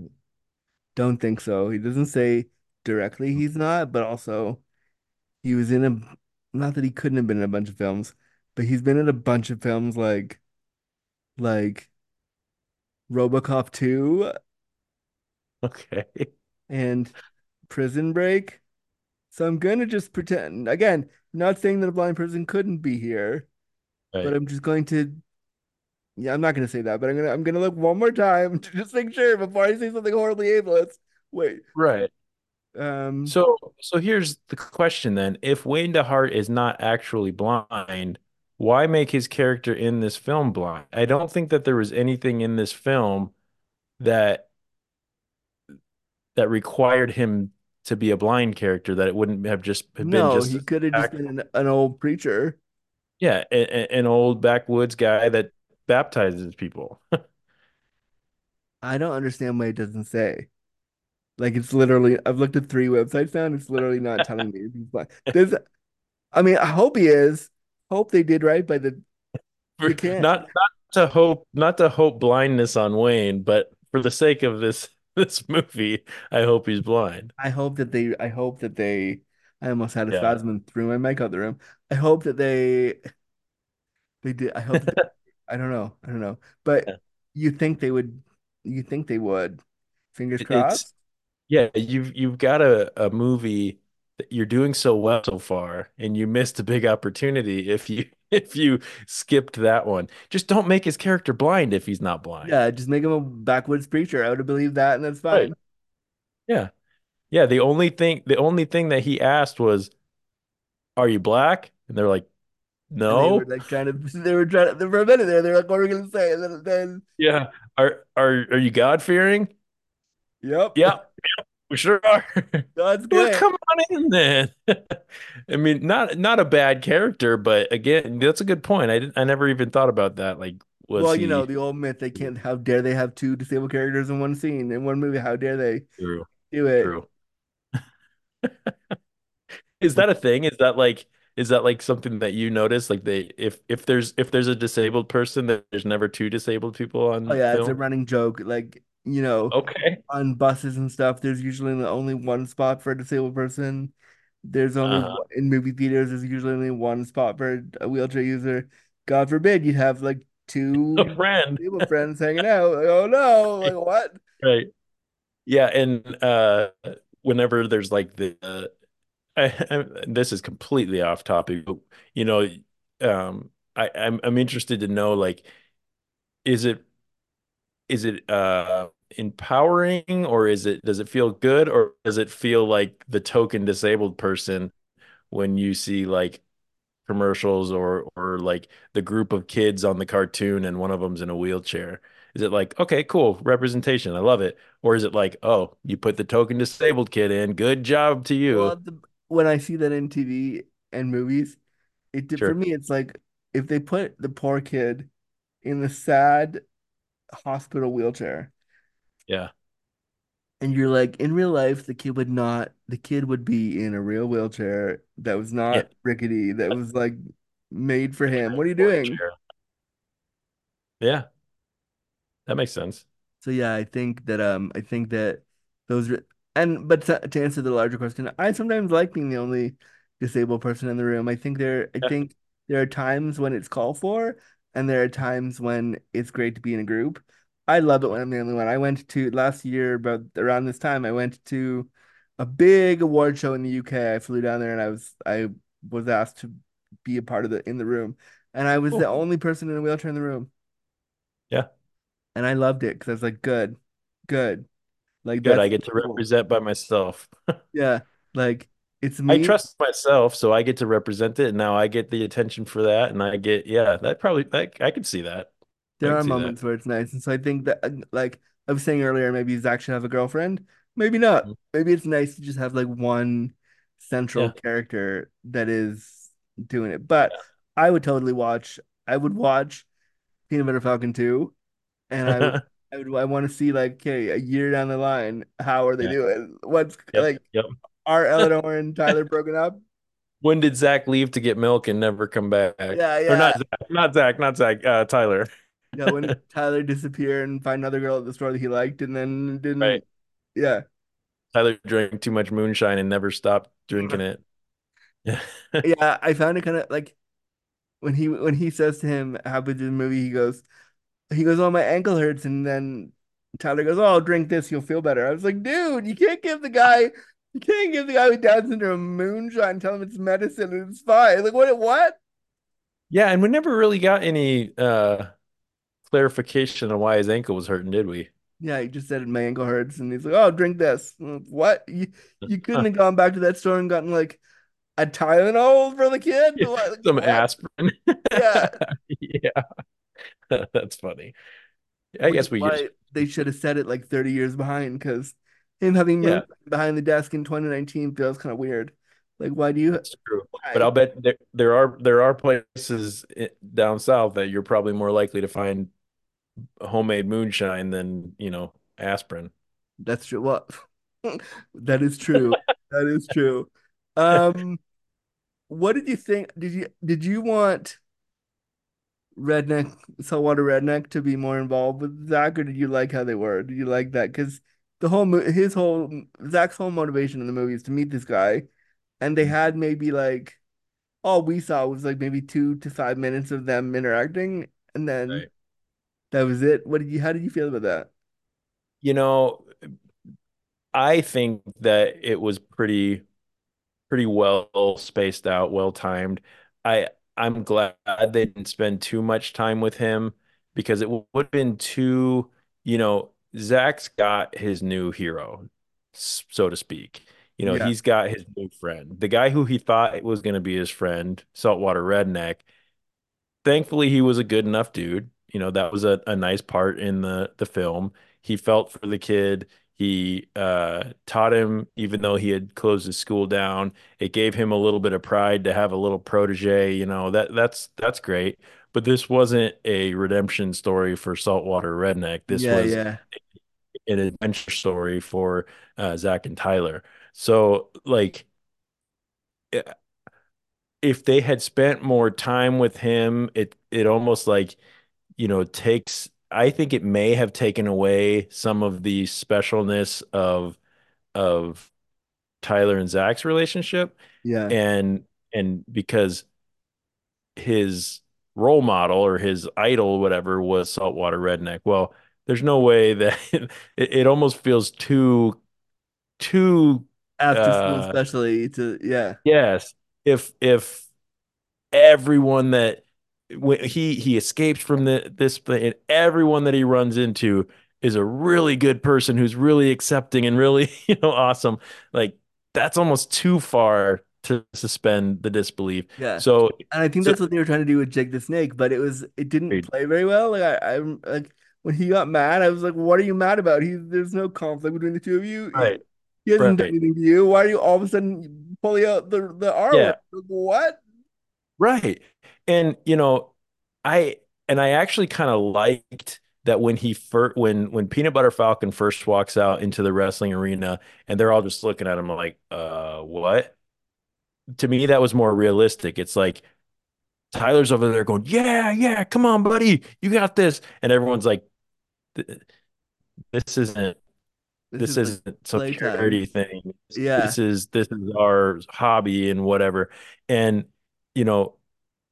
don't think so. He doesn't say directly he's not, but also he was in a not that he couldn't have been in a bunch of films, but he's been in a bunch of films like like RoboCop 2 Okay. and Prison Break. So I'm gonna just pretend again, not saying that a blind person couldn't be here, but I'm just going to yeah, I'm not gonna say that, but I'm gonna I'm gonna look one more time to just make sure before I say something horribly ableist. Wait. Right. Um So so here's the question then. If Wayne DeHart is not actually blind, why make his character in this film blind? I don't think that there was anything in this film that that required him to be a blind character that it wouldn't have just been no, just he could have just been an, an old preacher. yeah, a, a- an old backwoods guy that baptizes people. I don't understand why it doesn't say. Like it's literally I've looked at three websites now and it's literally not telling me he's blind. There's I mean, I hope he is. Hope they did right by the Not not to hope not to hope blindness on Wayne, but for the sake of this this movie, I hope he's blind. I hope that they I hope that they I almost had a Yeah. spasm and threw my mic out the room. I hope that they they did I hope they- I don't know. I don't know. But you think they would you think they would. Fingers crossed. It's yeah, you've you've got a, a movie you're doing so well so far, and you missed a big opportunity if you if you skipped that one. Just don't make his character blind if he's not blind. Yeah, just make him a backwoods preacher. I would have believed that and that's Right. fine. Yeah. Yeah, the only thing the only thing that he asked was, "Are you black?" And they're like, And they "No." were like trying to they were trying to for a minute there, they were like, what are we gonna say? And then, then Yeah. Are are are you God-fearing? yep. Yeah. We sure are. God's Well, come on in then. I mean, not not a bad character, but again, that's a good point. I didn't, I never even thought about that. Like, was well, he you know, the old myth they can't how dare they have two disabled characters in one scene, in one movie, how dare they true? do it? True. Is that a thing? Is that like is that like something that you notice? Like they if if there's if there's a disabled person, that there's never two disabled people on Oh yeah, it's a running joke. Like, you know, Okay. on buses and stuff, there's usually only one spot for a disabled person. There's only Uh-huh. in movie theaters, there's usually only one spot for a wheelchair user. God forbid you'd have like two A friend. disabled friends hanging out. Like, oh no, like what? Right. Yeah, and uh whenever there's like the uh, I, I this is completely off topic, but you know, um I I'm I'm interested to know like is it is it uh empowering or is it does it feel good or does it feel like the token disabled person when you see like commercials or or like the group of kids on the cartoon and one of them's in a wheelchair? Is it like, okay, cool, representation, I love it? Or is it like, oh, you put the token disabled kid in, good job to you. Well, the, when I see that in TV and movies, it did- for me, it's like if they put the poor kid in the sad hospital wheelchair, Yeah. and you're like, in real life, the kid would not, the kid would be in a real wheelchair that was not Yeah. rickety, that was like made for him. What are you doing? Yeah. That makes sense. So yeah, I think that um I think that those are and but to, to answer the larger question, I sometimes like being the only disabled person in the room. I think there I Yeah. think there are times when it's called for and there are times when it's great to be in a group. I love it when I'm the only one. I went to last year about around this time I went to a big award show in the UK. I flew down there and I was I was asked to be a part of the in the room and I was the only person in a wheelchair in the room Yeah. and I loved it because I was like, good. good. Like Good, I get to cool. represent by myself. Yeah, like it's I trust myself, so I get to represent it, and now I get the attention for that, and I get yeah, that probably that I could see that. There are see that. moments where it's nice, and so I think that, uh, like I was saying earlier, maybe Zach should have a girlfriend. Maybe not. Mhm. Maybe it's nice to just have like one central Yeah. character that is doing it. But I would totally watch. I would watch Peanut Butter Falcon 2, and I would, I would, I want to see like, okay, a year down the line, how are they Yeah. doing? What's Yep, like, yep. Are Eleanor and Tyler broken up? When did Zach leave to get milk and never come back? Yeah, Or yeah. not Zach, not Zach, not Zach, uh, Tyler. Yeah, when did Tyler disappear and find another girl at the store that he liked, and then didn't. Right. Yeah. Tyler drank too much moonshine and never stopped drinking it. Yeah. yeah, I found it kind of like when he when he says to him how is the movie, he goes, he goes, "Oh, my ankle hurts," and then Tyler goes, "Oh, drink this, you'll feel better." I was like, dude, you can't give the guy, you can't give the guy with Down syndrome moonshine, and tell him it's medicine and it's fine. Like, what? What? Yeah, and we never really got any uh clarification on why his ankle was hurting, did we? Yeah, he just said my ankle hurts, and he's like, "Oh, drink this." Like, What? You you couldn't have gone back to that store and gotten like a Tylenol for the kid? Like, Some what? aspirin. Yeah. Yeah. That's funny. I guess we just they should have said it like 30 years behind because him having Yeah. behind the desk in 2019 feels kind of weird. Like, why do you? That's true. But I'll bet there, there are there are places down south that you're probably more likely to find homemade moonshine than, you know, aspirin. That's true. Well, that is true. that is true. Um, what did you think? Did you did you want redneck saltwater redneck to be more involved with Zach, or did you like how they were? Did you like that? Because the whole mo- his whole Zach's whole motivation in the movie is to meet this guy, and they mm-hmm. had maybe like all we saw was like maybe two to five minutes of them interacting, and then Right. that was it. What did you? How did you feel about that? You know, I think that it was pretty pretty well spaced out, well timed. I I'm glad they didn't spend too much time with him because it would have been too, you know, Zach's got his new hero, so to speak. You know, Yeah. he's got his new friend. The guy who he thought was going to be his friend, Saltwater Redneck, thankfully he was a good enough dude. You know, that was a, a nice part in the the film. He felt for the kid. He uh, taught him, even though he had closed his school down. It gave him a little bit of pride to have a little protege. You know that that's that's great. But this wasn't a redemption story for Saltwater Redneck. This yeah, was yeah, an adventure story for uh, Zach and Tyler. So, like, if they had spent more time with him, it it almost like, you know, takes. I think it may have taken away some of the specialness of of Tyler and Zach's relationship, yeah. and and because his role model or his idol, whatever, was Saltwater Redneck. Well, there's no way that it, it almost feels too too After school, uh, especially to yeah, Yes. If if everyone that when he he escapes from the this thing and everyone that he runs into is a really good person who's really accepting and really, you know, awesome. Like that's almost too far to suspend the disbelief. yeah. So And I think so- that's what they were trying to do with Jake the Snake, but it was it didn't play very well. Like I, I'm like when he got mad, I was like, "What are you mad about? He there's no conflict between the two of you. Right. He hasn't done anything to you. Why are you all of a sudden pulling out the the R Yeah. Like, what? Right. And you know, I and I actually kind of liked that when he first when when Peanut Butter Falcon first walks out into the wrestling arena and they're all just looking at him like, uh, what? To me, that was more realistic. It's like Tyler's over there going, Yeah, yeah, come on, buddy, you got this. And everyone's like, this isn't this is isn't some charity thing. Yeah. This is this is our hobby and whatever. And you know,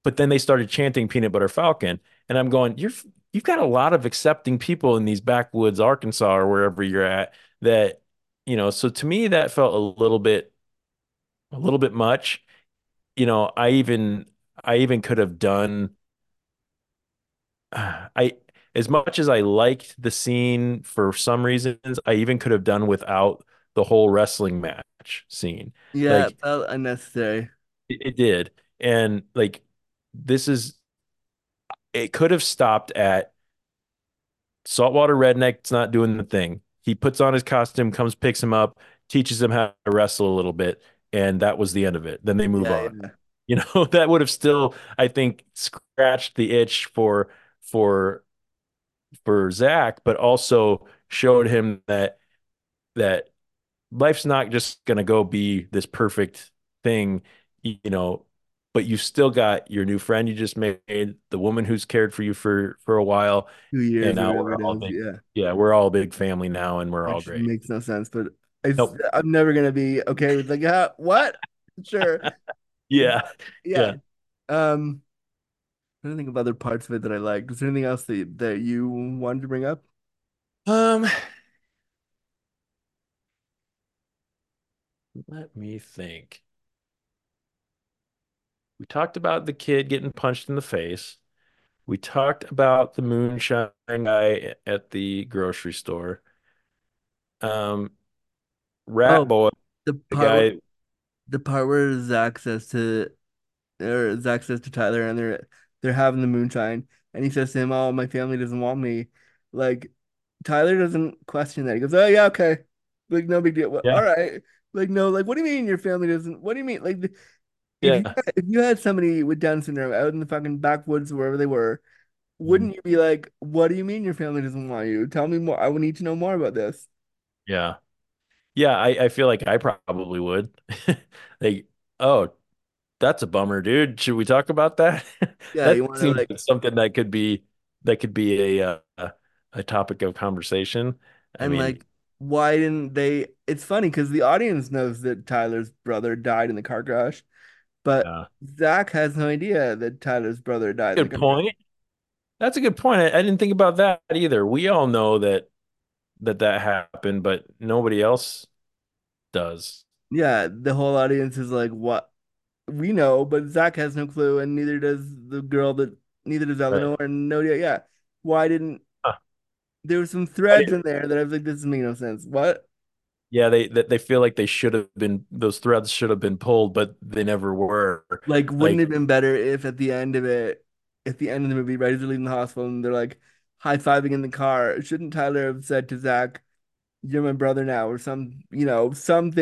but then they started chanting Peanut Butter Falcon, and I'm going, you're you've got a lot of accepting people in these backwoods, Arkansas or wherever you're at. That you know, so to me that felt a little bit, a little bit much. You know, I even I even could have done. I as much as I liked the scene for some reasons, I even could have done without the whole wrestling match scene. Yeah, Like felt unnecessary. it, it did. And like this is it could have stopped at saltwater redneck's not doing the thing. He puts on his costume, comes, picks him up, teaches him how to wrestle a little bit, and that was the end of it. Then they move Yeah, on. yeah. You know, that would have still, I think, scratched the itch for for for Zach, but also showed him that that life's not just gonna go be this perfect thing, you know, but you still got your new friend you just made, the woman who's cared for you for for a while, Two years and now we're all big. Yeah. yeah, we're all a big family now, and we're all great. makes no sense, but Nope. I'm never gonna be okay with like, yeah, what? Sure. Yeah, Yeah. Um, I don't think of other parts of it that I liked. Is there anything else that that you wanted to bring up? Um, let me think. We talked about the kid getting punched in the face. We talked about the moonshine guy at the grocery store. Um, Rat Oh, Boy, the the part where, the part where Zach says to or Zach says to Tyler and they're they're having the moonshine and he says to him, Oh, my family doesn't want me. Like Tyler doesn't question that. He goes, Oh yeah, okay. Like no big deal. Well, yeah, all right. Like no, like what do you mean your family doesn't what do you mean? Like the- if you yeah, had, if you had somebody with Down syndrome out in the fucking backwoods wherever they were, mhm, wouldn't you be like, What do you mean your family doesn't want you? Tell me more. I would need to know more about this. yeah, yeah. I, I feel like I probably would. Like, oh, that's a bummer, dude. Should we talk about that? Yeah, you That seems like like something that could be that could be a uh, a topic of conversation. I And mean, like, why didn't they? It's funny because the audience knows that Tyler's brother died in the car crash, but uh, Zach has no idea that Tyler's brother died in the good car crash. point. That's a good point. I, I didn't think about that either. We all know that that that happened, but nobody else does. Yeah, the whole audience is like, what? We know, but Zach has no clue, and neither does the girl that, neither does Right. Eleanor, and no, yeah, yeah. Why didn't Huh. there were some threads in there that I was like, this doesn't make no sense. What? Yeah, they that they feel like they should have been those threads should have been pulled, but they never were. Like, wouldn't Like, it have been better if at the end of it, at the end of the movie, right as they're leaving the hospital and they're like high-fiving in the car, shouldn't Tyler have said to Zach, "You're my brother now," or some, you know,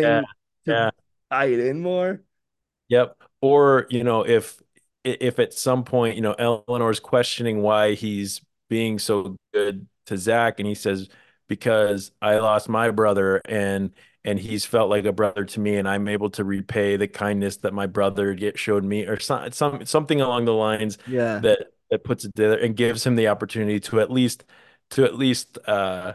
yeah, something to yeah. tie it in more? Yep. Or, you know, if if at some point, you know, Eleanor's questioning why he's being so good to Zach, and he says, because I lost my brother and and he's felt like a brother to me, and I'm able to repay the kindness that my brother get showed me, or some, some something along the lines Yeah, that that puts it together and gives him the opportunity to at least to at least uh,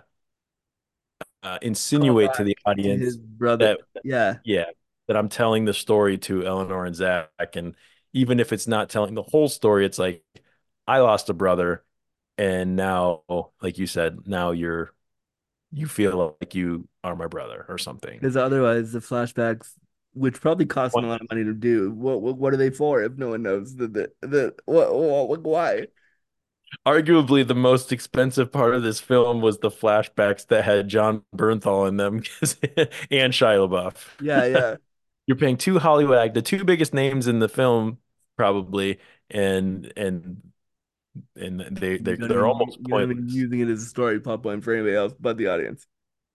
uh insinuate to the to his audience brother. that Yeah, yeah, that I'm telling the story to Eleanor and Zach. And even if it's not telling the whole story, it's like, I lost a brother. And now, like you said, now you're, you feel like you are my brother or something. because otherwise the flashbacks, which probably cost them a lot of money to do, what what, what are they for if no one knows the the, the what, what, why? Arguably, the most expensive part of this film was the flashbacks that had Jon Bernthal in them and Shia LaBeouf. Yeah, yeah. You're paying two Hollywood act, the two biggest names in the film, probably, and and and they they You're they're almost you're gonna be pointless. using it as a story plot point for anybody else but the audience.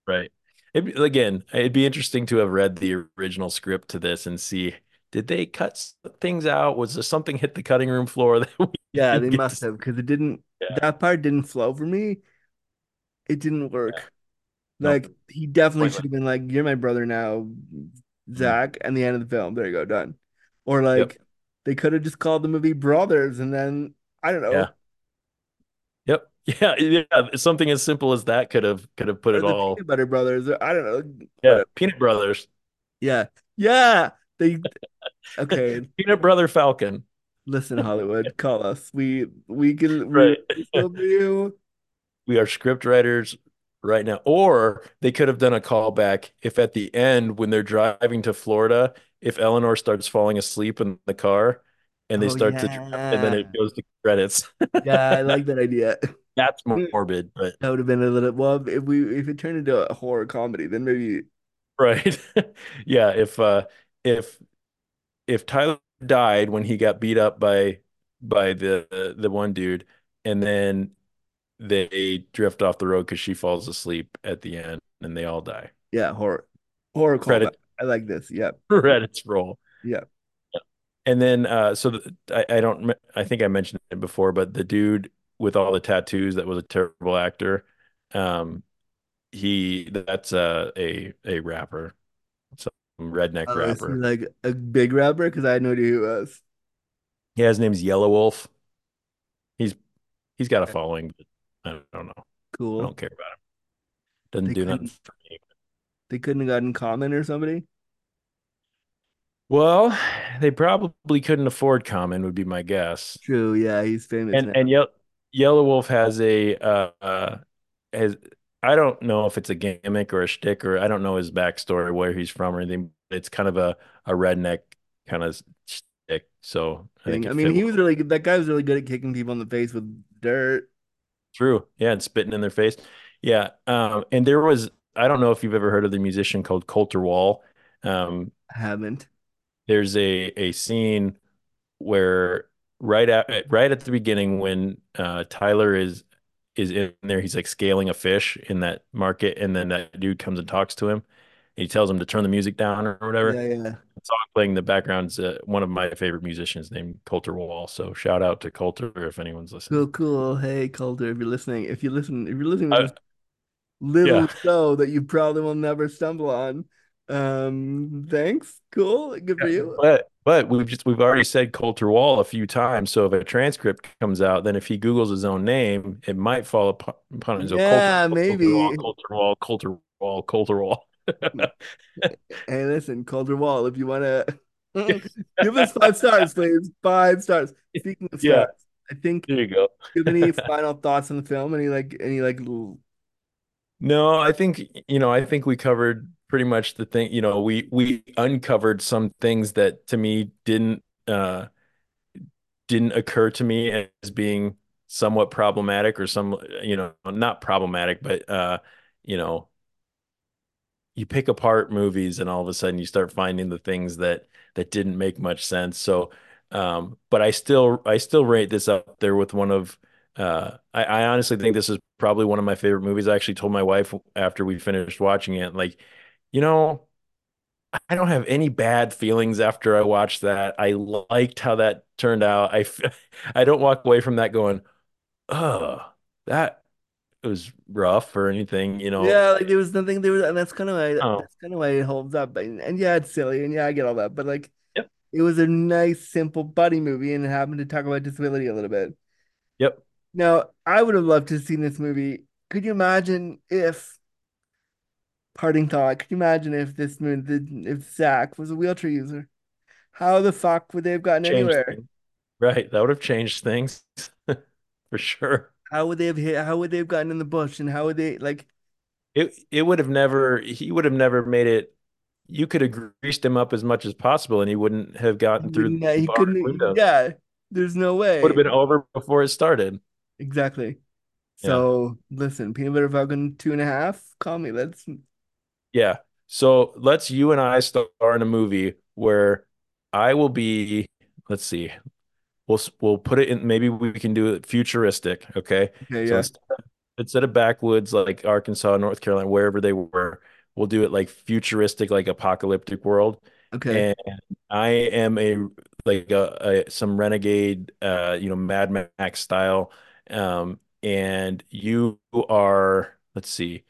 Right. It'd again, it'd be interesting to have read the original script to this and see did they cut things out? Was there something hit the cutting room floor that we Yeah, they must to have because it didn't. Yeah. That part didn't flow for me. It didn't work. Nope. Like he definitely should have been like, "You're my brother now, mm-hmm. Zach," and the end of the film. There you go, done. Or Yep. like they could have just called the movie Brothers, and then I don't know, Yeah. Yeah. Yeah. Something as simple as that could have could have put or it all. Peanut Butter Brothers, I don't know. Yeah. Whatever. Peanut Brothers. Yeah, yeah. They okay. Peanut Brother Falcon. Listen, Hollywood, call us. We we can we Right. we do. We are script writers right now. Or they could have done a callback if at the end, when they're driving to Florida, if Eleanor starts falling asleep in the car and they Oh start to, and then it goes to credits. yeah. I like that idea. That's more morbid, but That would have been a little well if we if it turned into a horror comedy, then maybe right. Yeah, if uh if if Tyler died when he got beat up by by the the one dude and then they drift off the road because she falls asleep at the end and they all die. yeah, horror horror Credit- I like this. Yeah. Credits roll. Yeah. And then uh so the, I, I don't I think I mentioned it before, but the dude with all the tattoos that was a terrible actor, um he that's a a a rapper. Some redneck Oh, rapper. like a big rapper because I had no idea who he was. Yeah, his name's Yelawolf. He's he's got a following, but I don't know. I Cool. don't care about him. Doesn't They do nothing for me. They couldn't have gotten Common or somebody. Well, they probably couldn't afford Common, would be my guess. True. Yeah, he's famous And now. and Ye- Yelawolf has a uh, uh has I don't know if it's a gimmick or a shtick or I don't know his backstory, where he's from or anything. It's kind of a a redneck kind of shtick. So I think I mean, he was really good. That guy was really good at kicking people in the face with dirt. True. Yeah, and spitting in their face. Yeah. Um, and there was I don't know if you've ever heard of the musician called Colter Wall. Um, I haven't. there's a a scene where right at right at the beginning when uh, Tyler is is in there, he's like scaling a fish in that market, and then that dude comes and talks to him. And he tells him to turn the music down or whatever. Yeah, yeah. The song playing in the background's uh, one of my favorite musicians named Colter Wall. So shout out to Colter if anyone's listening. Cool, cool. Hey, Calder, if you're listening, if you listen, if you're listening to Uh, this little yeah. show that you probably will never stumble on, um, thanks. Cool. Good for you. But but we've just we've already said Colter Wall a few times. So if a transcript comes out, then if he Googles his own name, it might fall upon, own Yeah, Colter, maybe. Wall, Colter Wall, Colter Wall, Colter Wall. Hey, listen, Colter Wall, if you want to give us five stars, please. Five stars. Speaking of Yeah. stars, I think. There you go. Do you have any final thoughts on the film? Any like, any like, little- No, I think you know, I think we covered pretty much the thing. You know, we we uncovered some things that to me didn't uh didn't occur to me as being somewhat problematic or some you know not problematic, but uh you know you pick apart movies and all of a sudden you start finding the things that that didn't make much sense. So um but I still I still rate this up there with one of uh I, I honestly think this is probably one of my favorite movies. I actually told my wife after we finished watching it, like, you know, I don't have any bad feelings after I watched that. I liked how that turned out. I I don't walk away from that going, oh, that was rough or anything, you know. yeah, like there was nothing there was, and that's kind of why Oh. that's kind of why it holds up. And, and yeah, it's silly, and yeah, I get all that, but like, Yep. it was a nice, simple buddy movie, and it happened to talk about disability a little bit. Yep. Now, I would have loved to have seen this movie. Could you imagine if, parting thought, could you imagine if this movie, if Zach was a wheelchair user? How the fuck would they have gotten Changed anywhere? things. Right. That would have changed things for sure. How would they have hit? How would they have gotten in the bush? And how would they like? It it would have never he would have never made it. You could have greased him up as much as possible, and he wouldn't have gotten through wouldn't- he couldn't. window. Yeah, there's no way. Would have been over before it started. Exactly. Yeah. So listen, peanut butter falcon two and a half. Call me. Let's. Yeah. So let's you and I star in a movie where I will be. Let's see. We'll we'll put it in. Maybe we can do it futuristic. Okay. Okay, So yeah. instead of, instead of backwoods like Arkansas, North Carolina, wherever they were, we'll do it like futuristic, like apocalyptic world. Okay. And I am a like a, a some renegade, uh, you know, Mad Max style. Um, and you are. Let's see.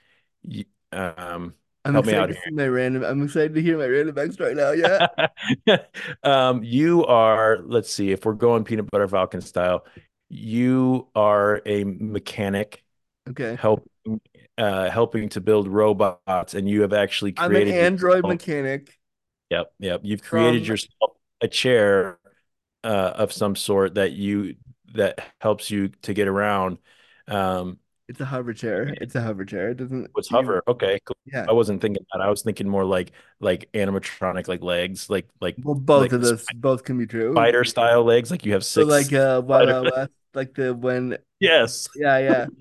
You, um, I'm help me excited out to here. see my random. I'm excited to hear my random facts right now. Yeah. um, you are, let's see, if we're going peanut butter falcon style, you are a mechanic Okay. helping uh helping to build robots, and you have actually I'm an created android yourself- mechanic. Yep, yep. You've created From- yourself a chair uh of some sort that you that helps you to get around. Um It's a hover chair. It's a hover chair. It doesn't. you- hover. Okay, cool. Yeah. I wasn't thinking that. I was thinking more like like animatronic like legs, like like Well, both like of those, both can be true. spider style legs, like you have So six like uh, Wild Wild West, like the when Yes. yeah, yeah.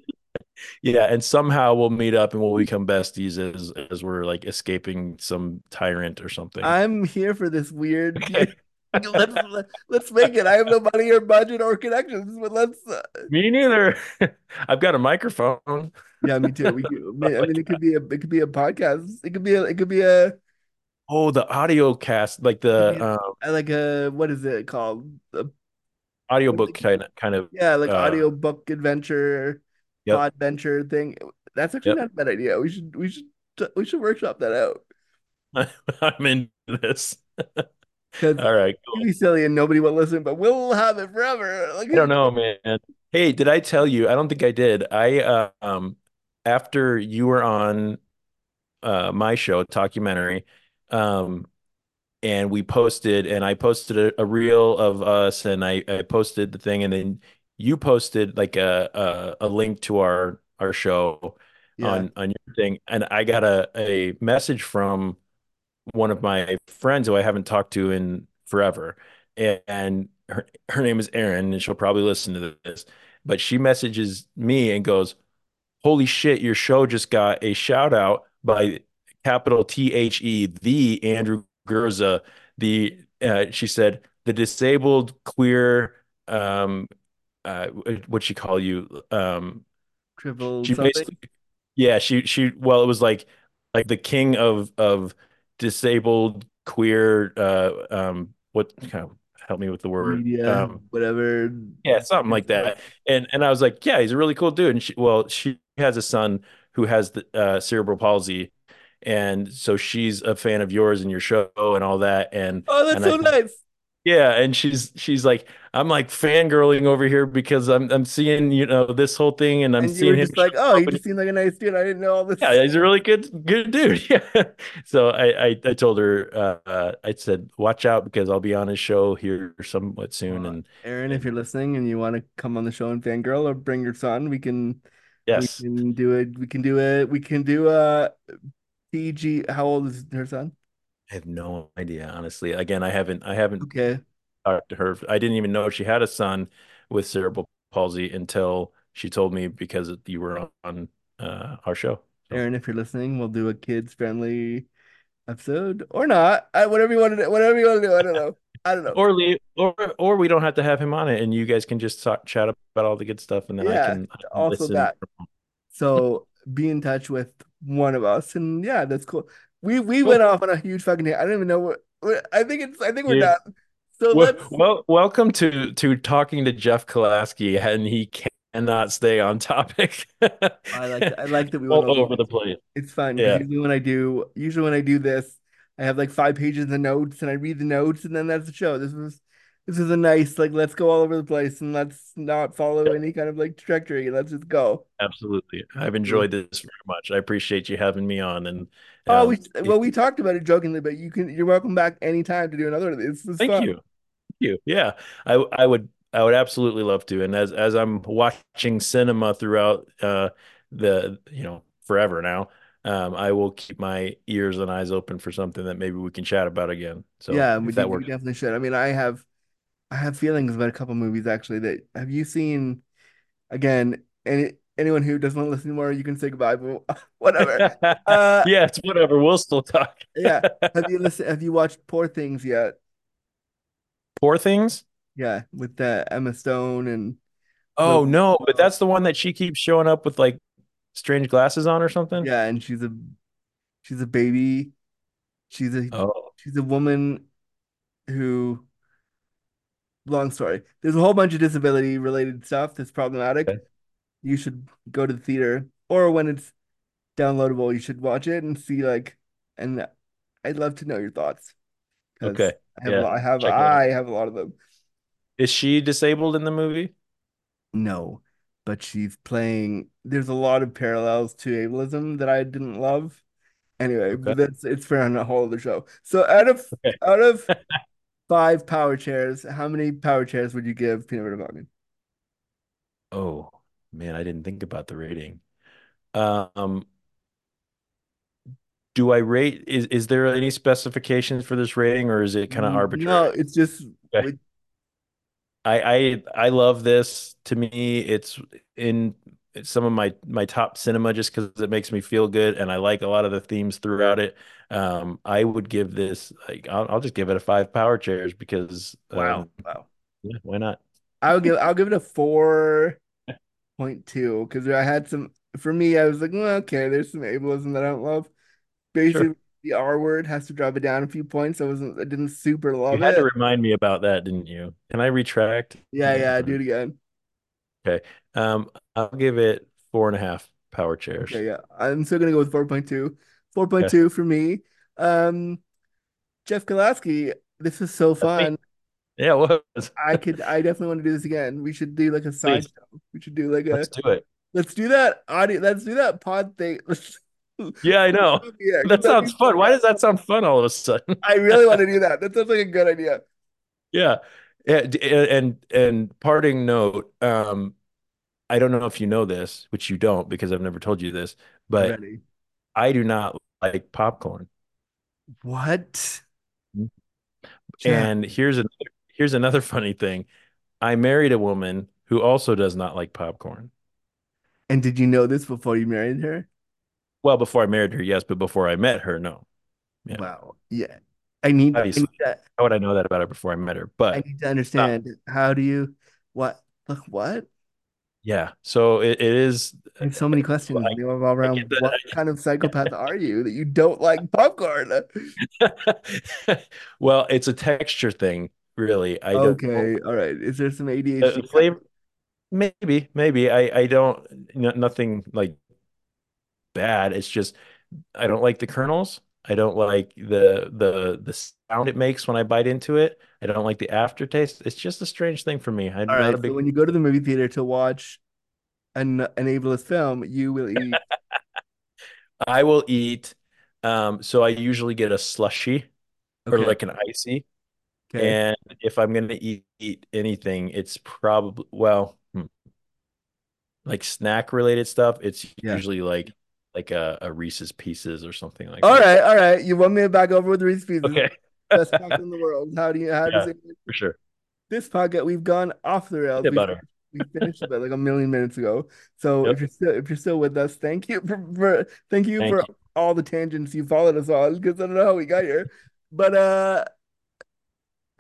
Yeah, and somehow we'll meet up and we'll become besties as as we're like escaping some tyrant or something. I'm here for this weird let's let's make it. I have no money or budget or connections, but let's uh, Me neither. I've got a microphone. Yeah, me too. We could, I mean it could be a it could be a podcast. It could be a it could be a Oh, the audio cast, like the um, like a what is it called? A, audiobook kind of kind of yeah, like uh, audio book adventure, Yep. adventure thing. That's actually Yep. not a bad idea. We should we should we should workshop that out. I'm into this. All right, it'd be silly and nobody will listen, but we'll have it forever. Like I don't know, man. Hey, did I tell you? I don't think I did. I uh, um after you were on uh my show, Talkumentary, um and we posted and I posted a, a reel of us and I, I posted the thing and then you posted like a a, a link to our our show Yeah. on on your thing and I got a a message from one of my friends who I haven't talked to in forever. And, her, her name is Erin, and she'll probably listen to this. But she messages me and goes, Holy shit, your show just got a shout out by capital T H E, the Andrew Gurza. The uh, she said, the disabled queer um uh what she call you? Um triple she something. basically yeah she she well it was like like the king of of disabled queer uh um what kind of help me with the word media, um whatever. yeah something like that and and I was like yeah he's a really cool dude and she well she has a son who has the uh cerebral palsy and so she's a fan of yours and your show and all that and Oh, that's and so I- nice. Yeah, and she's she's like, I'm like fangirling over here because I'm I'm seeing you know this whole thing, and I'm And seeing him. just like, oh, he just seemed like a nice dude. I didn't know all this. Yeah, he's a really good good dude. Yeah. So I I, I told her uh, uh, I said watch out because I'll be on his show here somewhat soon, and Erin, if you're listening and you want to come on the show and fangirl or bring your son, we can Yes. we can do it. We can do it. We can do a PG. How old is her son? I have no idea honestly. Again, I haven't I haven't Okay. talked to her. I didn't even know she had a son with cerebral palsy until she told me because you were on uh, our show. Erin, if you're listening, we'll do a kids friendly episode or not. I, whatever you want to do. Whatever you want to do. I don't know. I don't know. Or leave, or or we don't have to have him on it, and you guys can just talk, chat about all the good stuff, and then I Yeah, can, I can also listen. that. So be in touch with one of us, and yeah, that's cool. We we went off on a huge fucking. I don't even know what. what- I think it's. I think we're Yeah. done. So Well, let's. well, welcome to to talking to Jeff Kalasky, and he cannot stay on topic. I like. I like that we went all over the place. It's fun. 'cause Yeah. Usually when I do, usually when I do this, I have like five pages of notes, and I read the notes, and then that's the show. This was. This is a nice like let's go all over the place and let's not follow any kind of like trajectory. Let's just go. Absolutely, I've enjoyed this very much. I appreciate you having me on, and Oh, um, we well we talked about it jokingly, but you can you're welcome back anytime to do another of these. Thank fun. you. Thank you. Yeah. I I would I would absolutely love to. And as as I'm watching cinema throughout uh the you know forever now, um I will keep my ears and eyes open for something that maybe we can chat about again. So yeah, we, that we works. definitely should. I mean, I have I have feelings about a couple movies actually that have you seen again, any anyone who doesn't want to listen anymore, you can say goodbye, but whatever. Uh yeah, it's whatever. We'll still talk. yeah. Have you listened have you watched Poor Things yet? Poor things? Yeah, with uh, Emma Stone and Oh no, but that's the one that she keeps showing up with like strange glasses on or something. yeah, and she's a she's a baby. She's a Oh, she's a woman who long story. There's a whole bunch of disability related stuff that's problematic. Okay. You should go to the theater or when it's downloadable, you should watch it and see like and I'd love to know your thoughts. Okay. I have a Yeah, lot, I have check. I have a lot of them. is she disabled in the movie? No, but she's playing. There's a lot of parallels to ableism that I didn't love. Anyway, Okay. but that's it's for on a whole other show. So out of Okay. out of five power chairs, how many power chairs would you give Peanut Butter Falcon? Oh man, I didn't think about the rating. Um, do I rate is is there any specifications for this rating or is it kind of arbitrary? No, it's just Okay. I I I love this. To me, it's in some of my my top cinema just because it makes me feel good, and I like a lot of the themes throughout it. Um, I would give this like I'll, I'll just give it a five power chairs because Wow. um, Wow. yeah, why not? I'll give I'll give it a four point two because I had some for me, I was like, well, okay, there's some ableism that I don't love. Basically, the R word has to drop it down a few points. I wasn't I didn't super love You had it. to remind me about that, didn't you? Can I retract? Yeah, yeah, do it again. Okay. Um, I'll give it four and a half power chairs. Okay, yeah. I'm still gonna go with 4.2. 4.2 for me. Um Jeff Kalasky, this is so fun. Yeah, it was. I could I definitely want to do this again. We should do like a side Please. show. We should do like a Let's do it. let's do that audio let's do that pod thing. Let's Yeah, I know. Yeah, That sounds fun. Why does that sound fun all of a sudden? I really want to do that. That sounds like a good idea. Yeah. Yeah, And and parting note, um, I don't know if you know this, which you don't because I've never told you this, but Ready. I do not like popcorn. What? And here's another here's another funny thing. I married a woman who also does not like popcorn. And did you know this before you married her? Well, before I married her, yes, but before I met her, no. Yeah. Wow. Yeah. I need, I need to, How would I know that about her before I met her? But I need to understand how do you what look what? Yeah, so it, it is uh, I have so many questions revolve around what kind of psychopath are you that you don't like popcorn? well, it's a texture thing, really. I don't Okay, all right. Is there some ADHD? flavor maybe maybe I I don't no, nothing like bad. It's just I don't like the kernels. I don't like the the the sound it makes when I bite into it. I don't like the aftertaste. It's just a strange thing for me. I'm All right, big so when you go to the movie theater to watch an an ableist film, you will eat I will eat um so I usually get a slushy or like an icy. Okay. And if I'm gonna eat eat anything, it's probably well, hmm, like snack related stuff. It's Yeah. usually like like a, a Reese's Pieces or something like All that. right, all right. You want me to back over with Reese Pieces? Okay. Best podcast in the world. How do you how does Yeah, it for sure. this podcast we've gone off the rails. Peanut We, we finished about like a million minutes ago. So Yep. if you're still if you're still with us, thank you for, for thank you Thank for you. all the tangents you followed us on because I don't know how we got here. But uh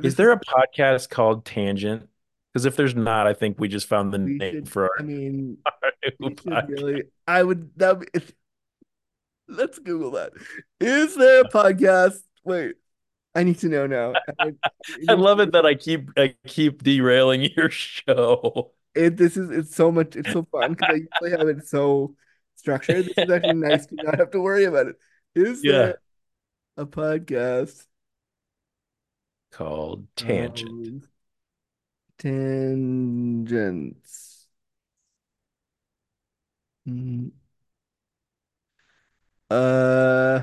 Is there a podcast called Tangent? Because if there's not, I think we just found the name should for our, I mean our new we should podcast. really I would that be, let's Google that. Is there a podcast? Wait, I need to know now. I- I love it that I keep I keep derailing your show. it this is it's so much it's so fun because I usually have it so structured. This is actually nice to not have to worry about it. Is Yeah. there a podcast Called Tangent. Tangents? Mm. Uh,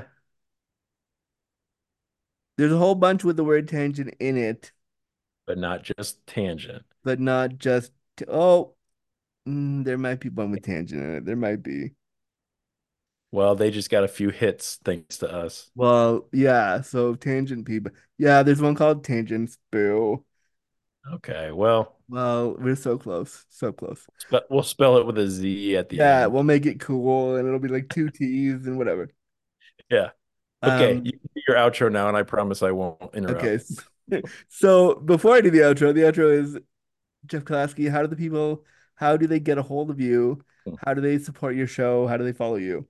there's a whole bunch with the word tangent in it, but not just Tangent. but not just oh, mm, there might be one with tangent in it. There might be. Well, they just got a few hits thanks to us. Well, yeah, so tangent people. Yeah, there's one called Tangents. Boo. Okay, well, Well, we're so close. So close. spe- we'll spell it with a Z at the Yeah, end. Yeah, we'll make it cool and it'll be like two T's and whatever. Yeah. Okay, Um, you can do your outro now, and I promise I won't interrupt. okay. So before I do the outro, the outro is Jeff Kalasky. How do the people, how do they get a hold of you? Hmm. How do they support your show? How do they follow you?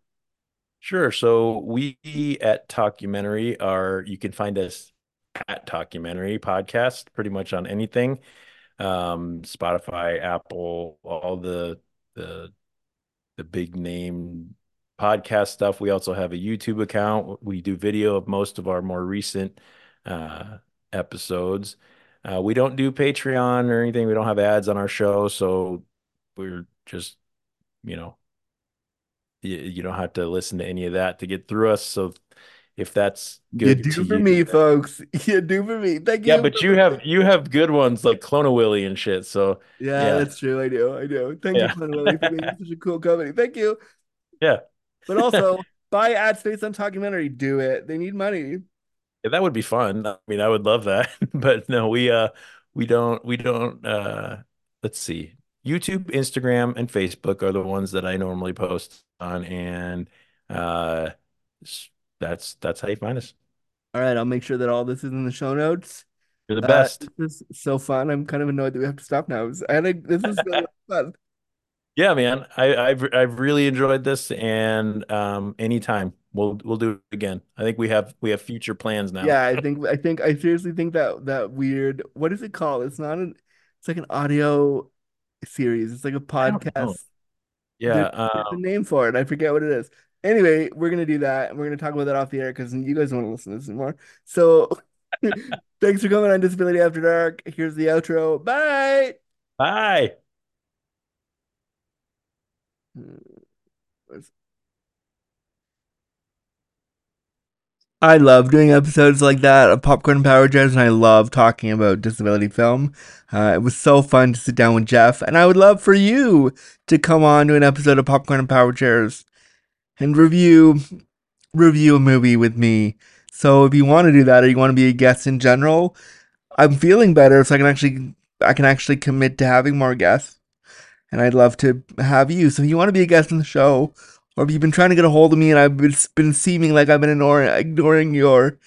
Sure. So we at Talkumentary are you can find us at Talkumentary Podcast pretty much on anything. Um, Spotify, Apple, all the the the big name podcast stuff. We also have a YouTube account. We do video of most of our more recent uh episodes. Uh, we don't do Patreon or anything. We don't have ads on our show, so we're just, you know, you, you don't have to listen to any of that to get through us. So if that's You good do to for you, me, folks. You do for me. Thank yeah, you. Yeah, but you have you have good ones like Clone Willy and shit. So Yeah, yeah. that's true. I do. I do. Thank Yeah. you, Glenn Willie, for being such a cool company. Thank you. yeah, But also, buy ad space on Talkumentary. Do it. They need money. Yeah, that would be fun. I mean, I would love that. But no, we uh we don't we don't uh let's see. YouTube, Instagram, and Facebook are the ones that I normally post on, and uh that's that's how you find us. All right, I'll make sure that all this is in the show notes. You're the Uh, best. this is so fun. I'm kind of annoyed that we have to stop now. I had a, this is so fun. Yeah, man. I, I've I've really enjoyed this, and um, anytime we'll we'll do it again. I think we have we have future plans now. Yeah, I think I think I seriously think that that weird what is it called? It's not an it's like an audio series. It's like a podcast. Yeah, There- there's a um, name for it. I forget what it is. Anyway, we're gonna do that, and we're gonna talk about that off the air because you guys want to listen to this anymore. So, thanks for coming on Disability After Dark. Here's the outro. Bye. bye. I love doing episodes like that of Popcorn Power Chairs, and I love talking about disability film. Uh, it was so fun to sit down with Jeff, and I would love for you to come on to an episode of Popcorn and Power Chairs and review review a movie with me. So if you want to do that, or you want to be a guest in general, I'm feeling better, so I can actually I can actually commit to having more guests, and I'd love to have you. So if you want to be a guest on the show, or if you've been trying to get a hold of me and I've been, been seeming like I've been ignoring, ignoring your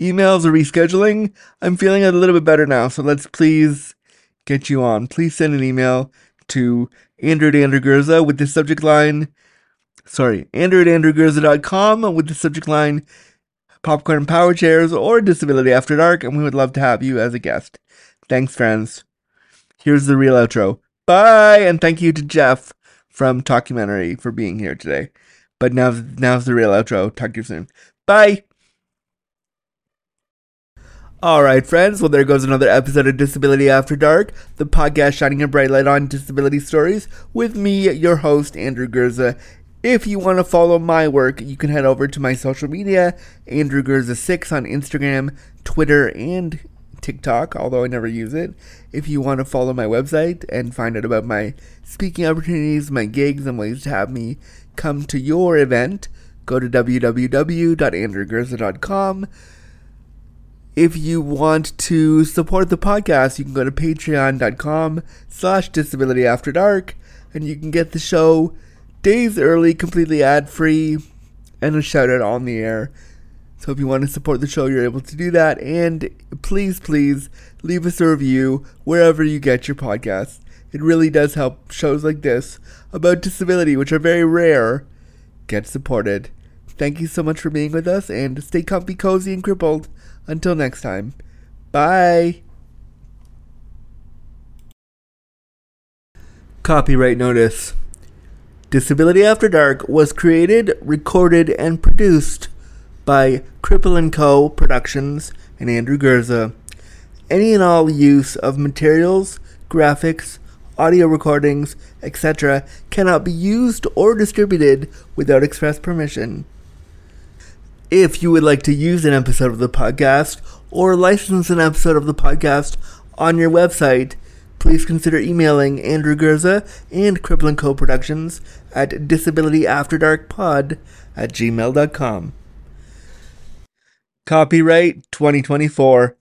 emails or rescheduling, I'm feeling a little bit better now. So let's please get you on. Please send an email to Andrew with the subject line, sorry, Andrew at AndrewGurza.com with the subject line Popcorn and Power Chairs or Disability After Dark, and we would love to have you as a guest. Thanks, friends. Here's the real outro. Bye, and thank you to Jeff from Talkumentary for being here today. But now, now's the real outro. Talk to you soon. Bye. All right, friends. Well, there goes another episode of Disability After Dark, the podcast shining a bright light on disability stories with me, your host, Andrew Gurza. If you want to follow my work, you can head over to my social media, Andrew Gurza6 on Instagram, Twitter, and TikTok, although I never use it. If you want to follow my website and find out about my speaking opportunities, my gigs, and ways to have me come to your event, go to www.andrewgurza.com. If you want to support the podcast, you can go to patreon.com slash disability after dark and you can get the show days early, completely ad free, and a shout out on the air. So if you want to support the show, you're able to do that. And please, please leave us a review wherever you get your podcasts. It really does help shows like this about disability, which are very rare, get supported. Thank you so much for being with us and stay comfy, cozy, and crippled. Until next time. Bye. Copyright notice. Disability After Dark was created, recorded, and produced by Cripple & Co. Productions and Andrew Gurza. Any and all use of materials, graphics, audio recordings, etc. cannot be used or distributed without express permission. If you would like to use an episode of the podcast or license an episode of the podcast on your website, please consider emailing Andrew Gurza and Cripple & Co. Productions at disabilityafterdarkpod at gmail.com. Copyright 2024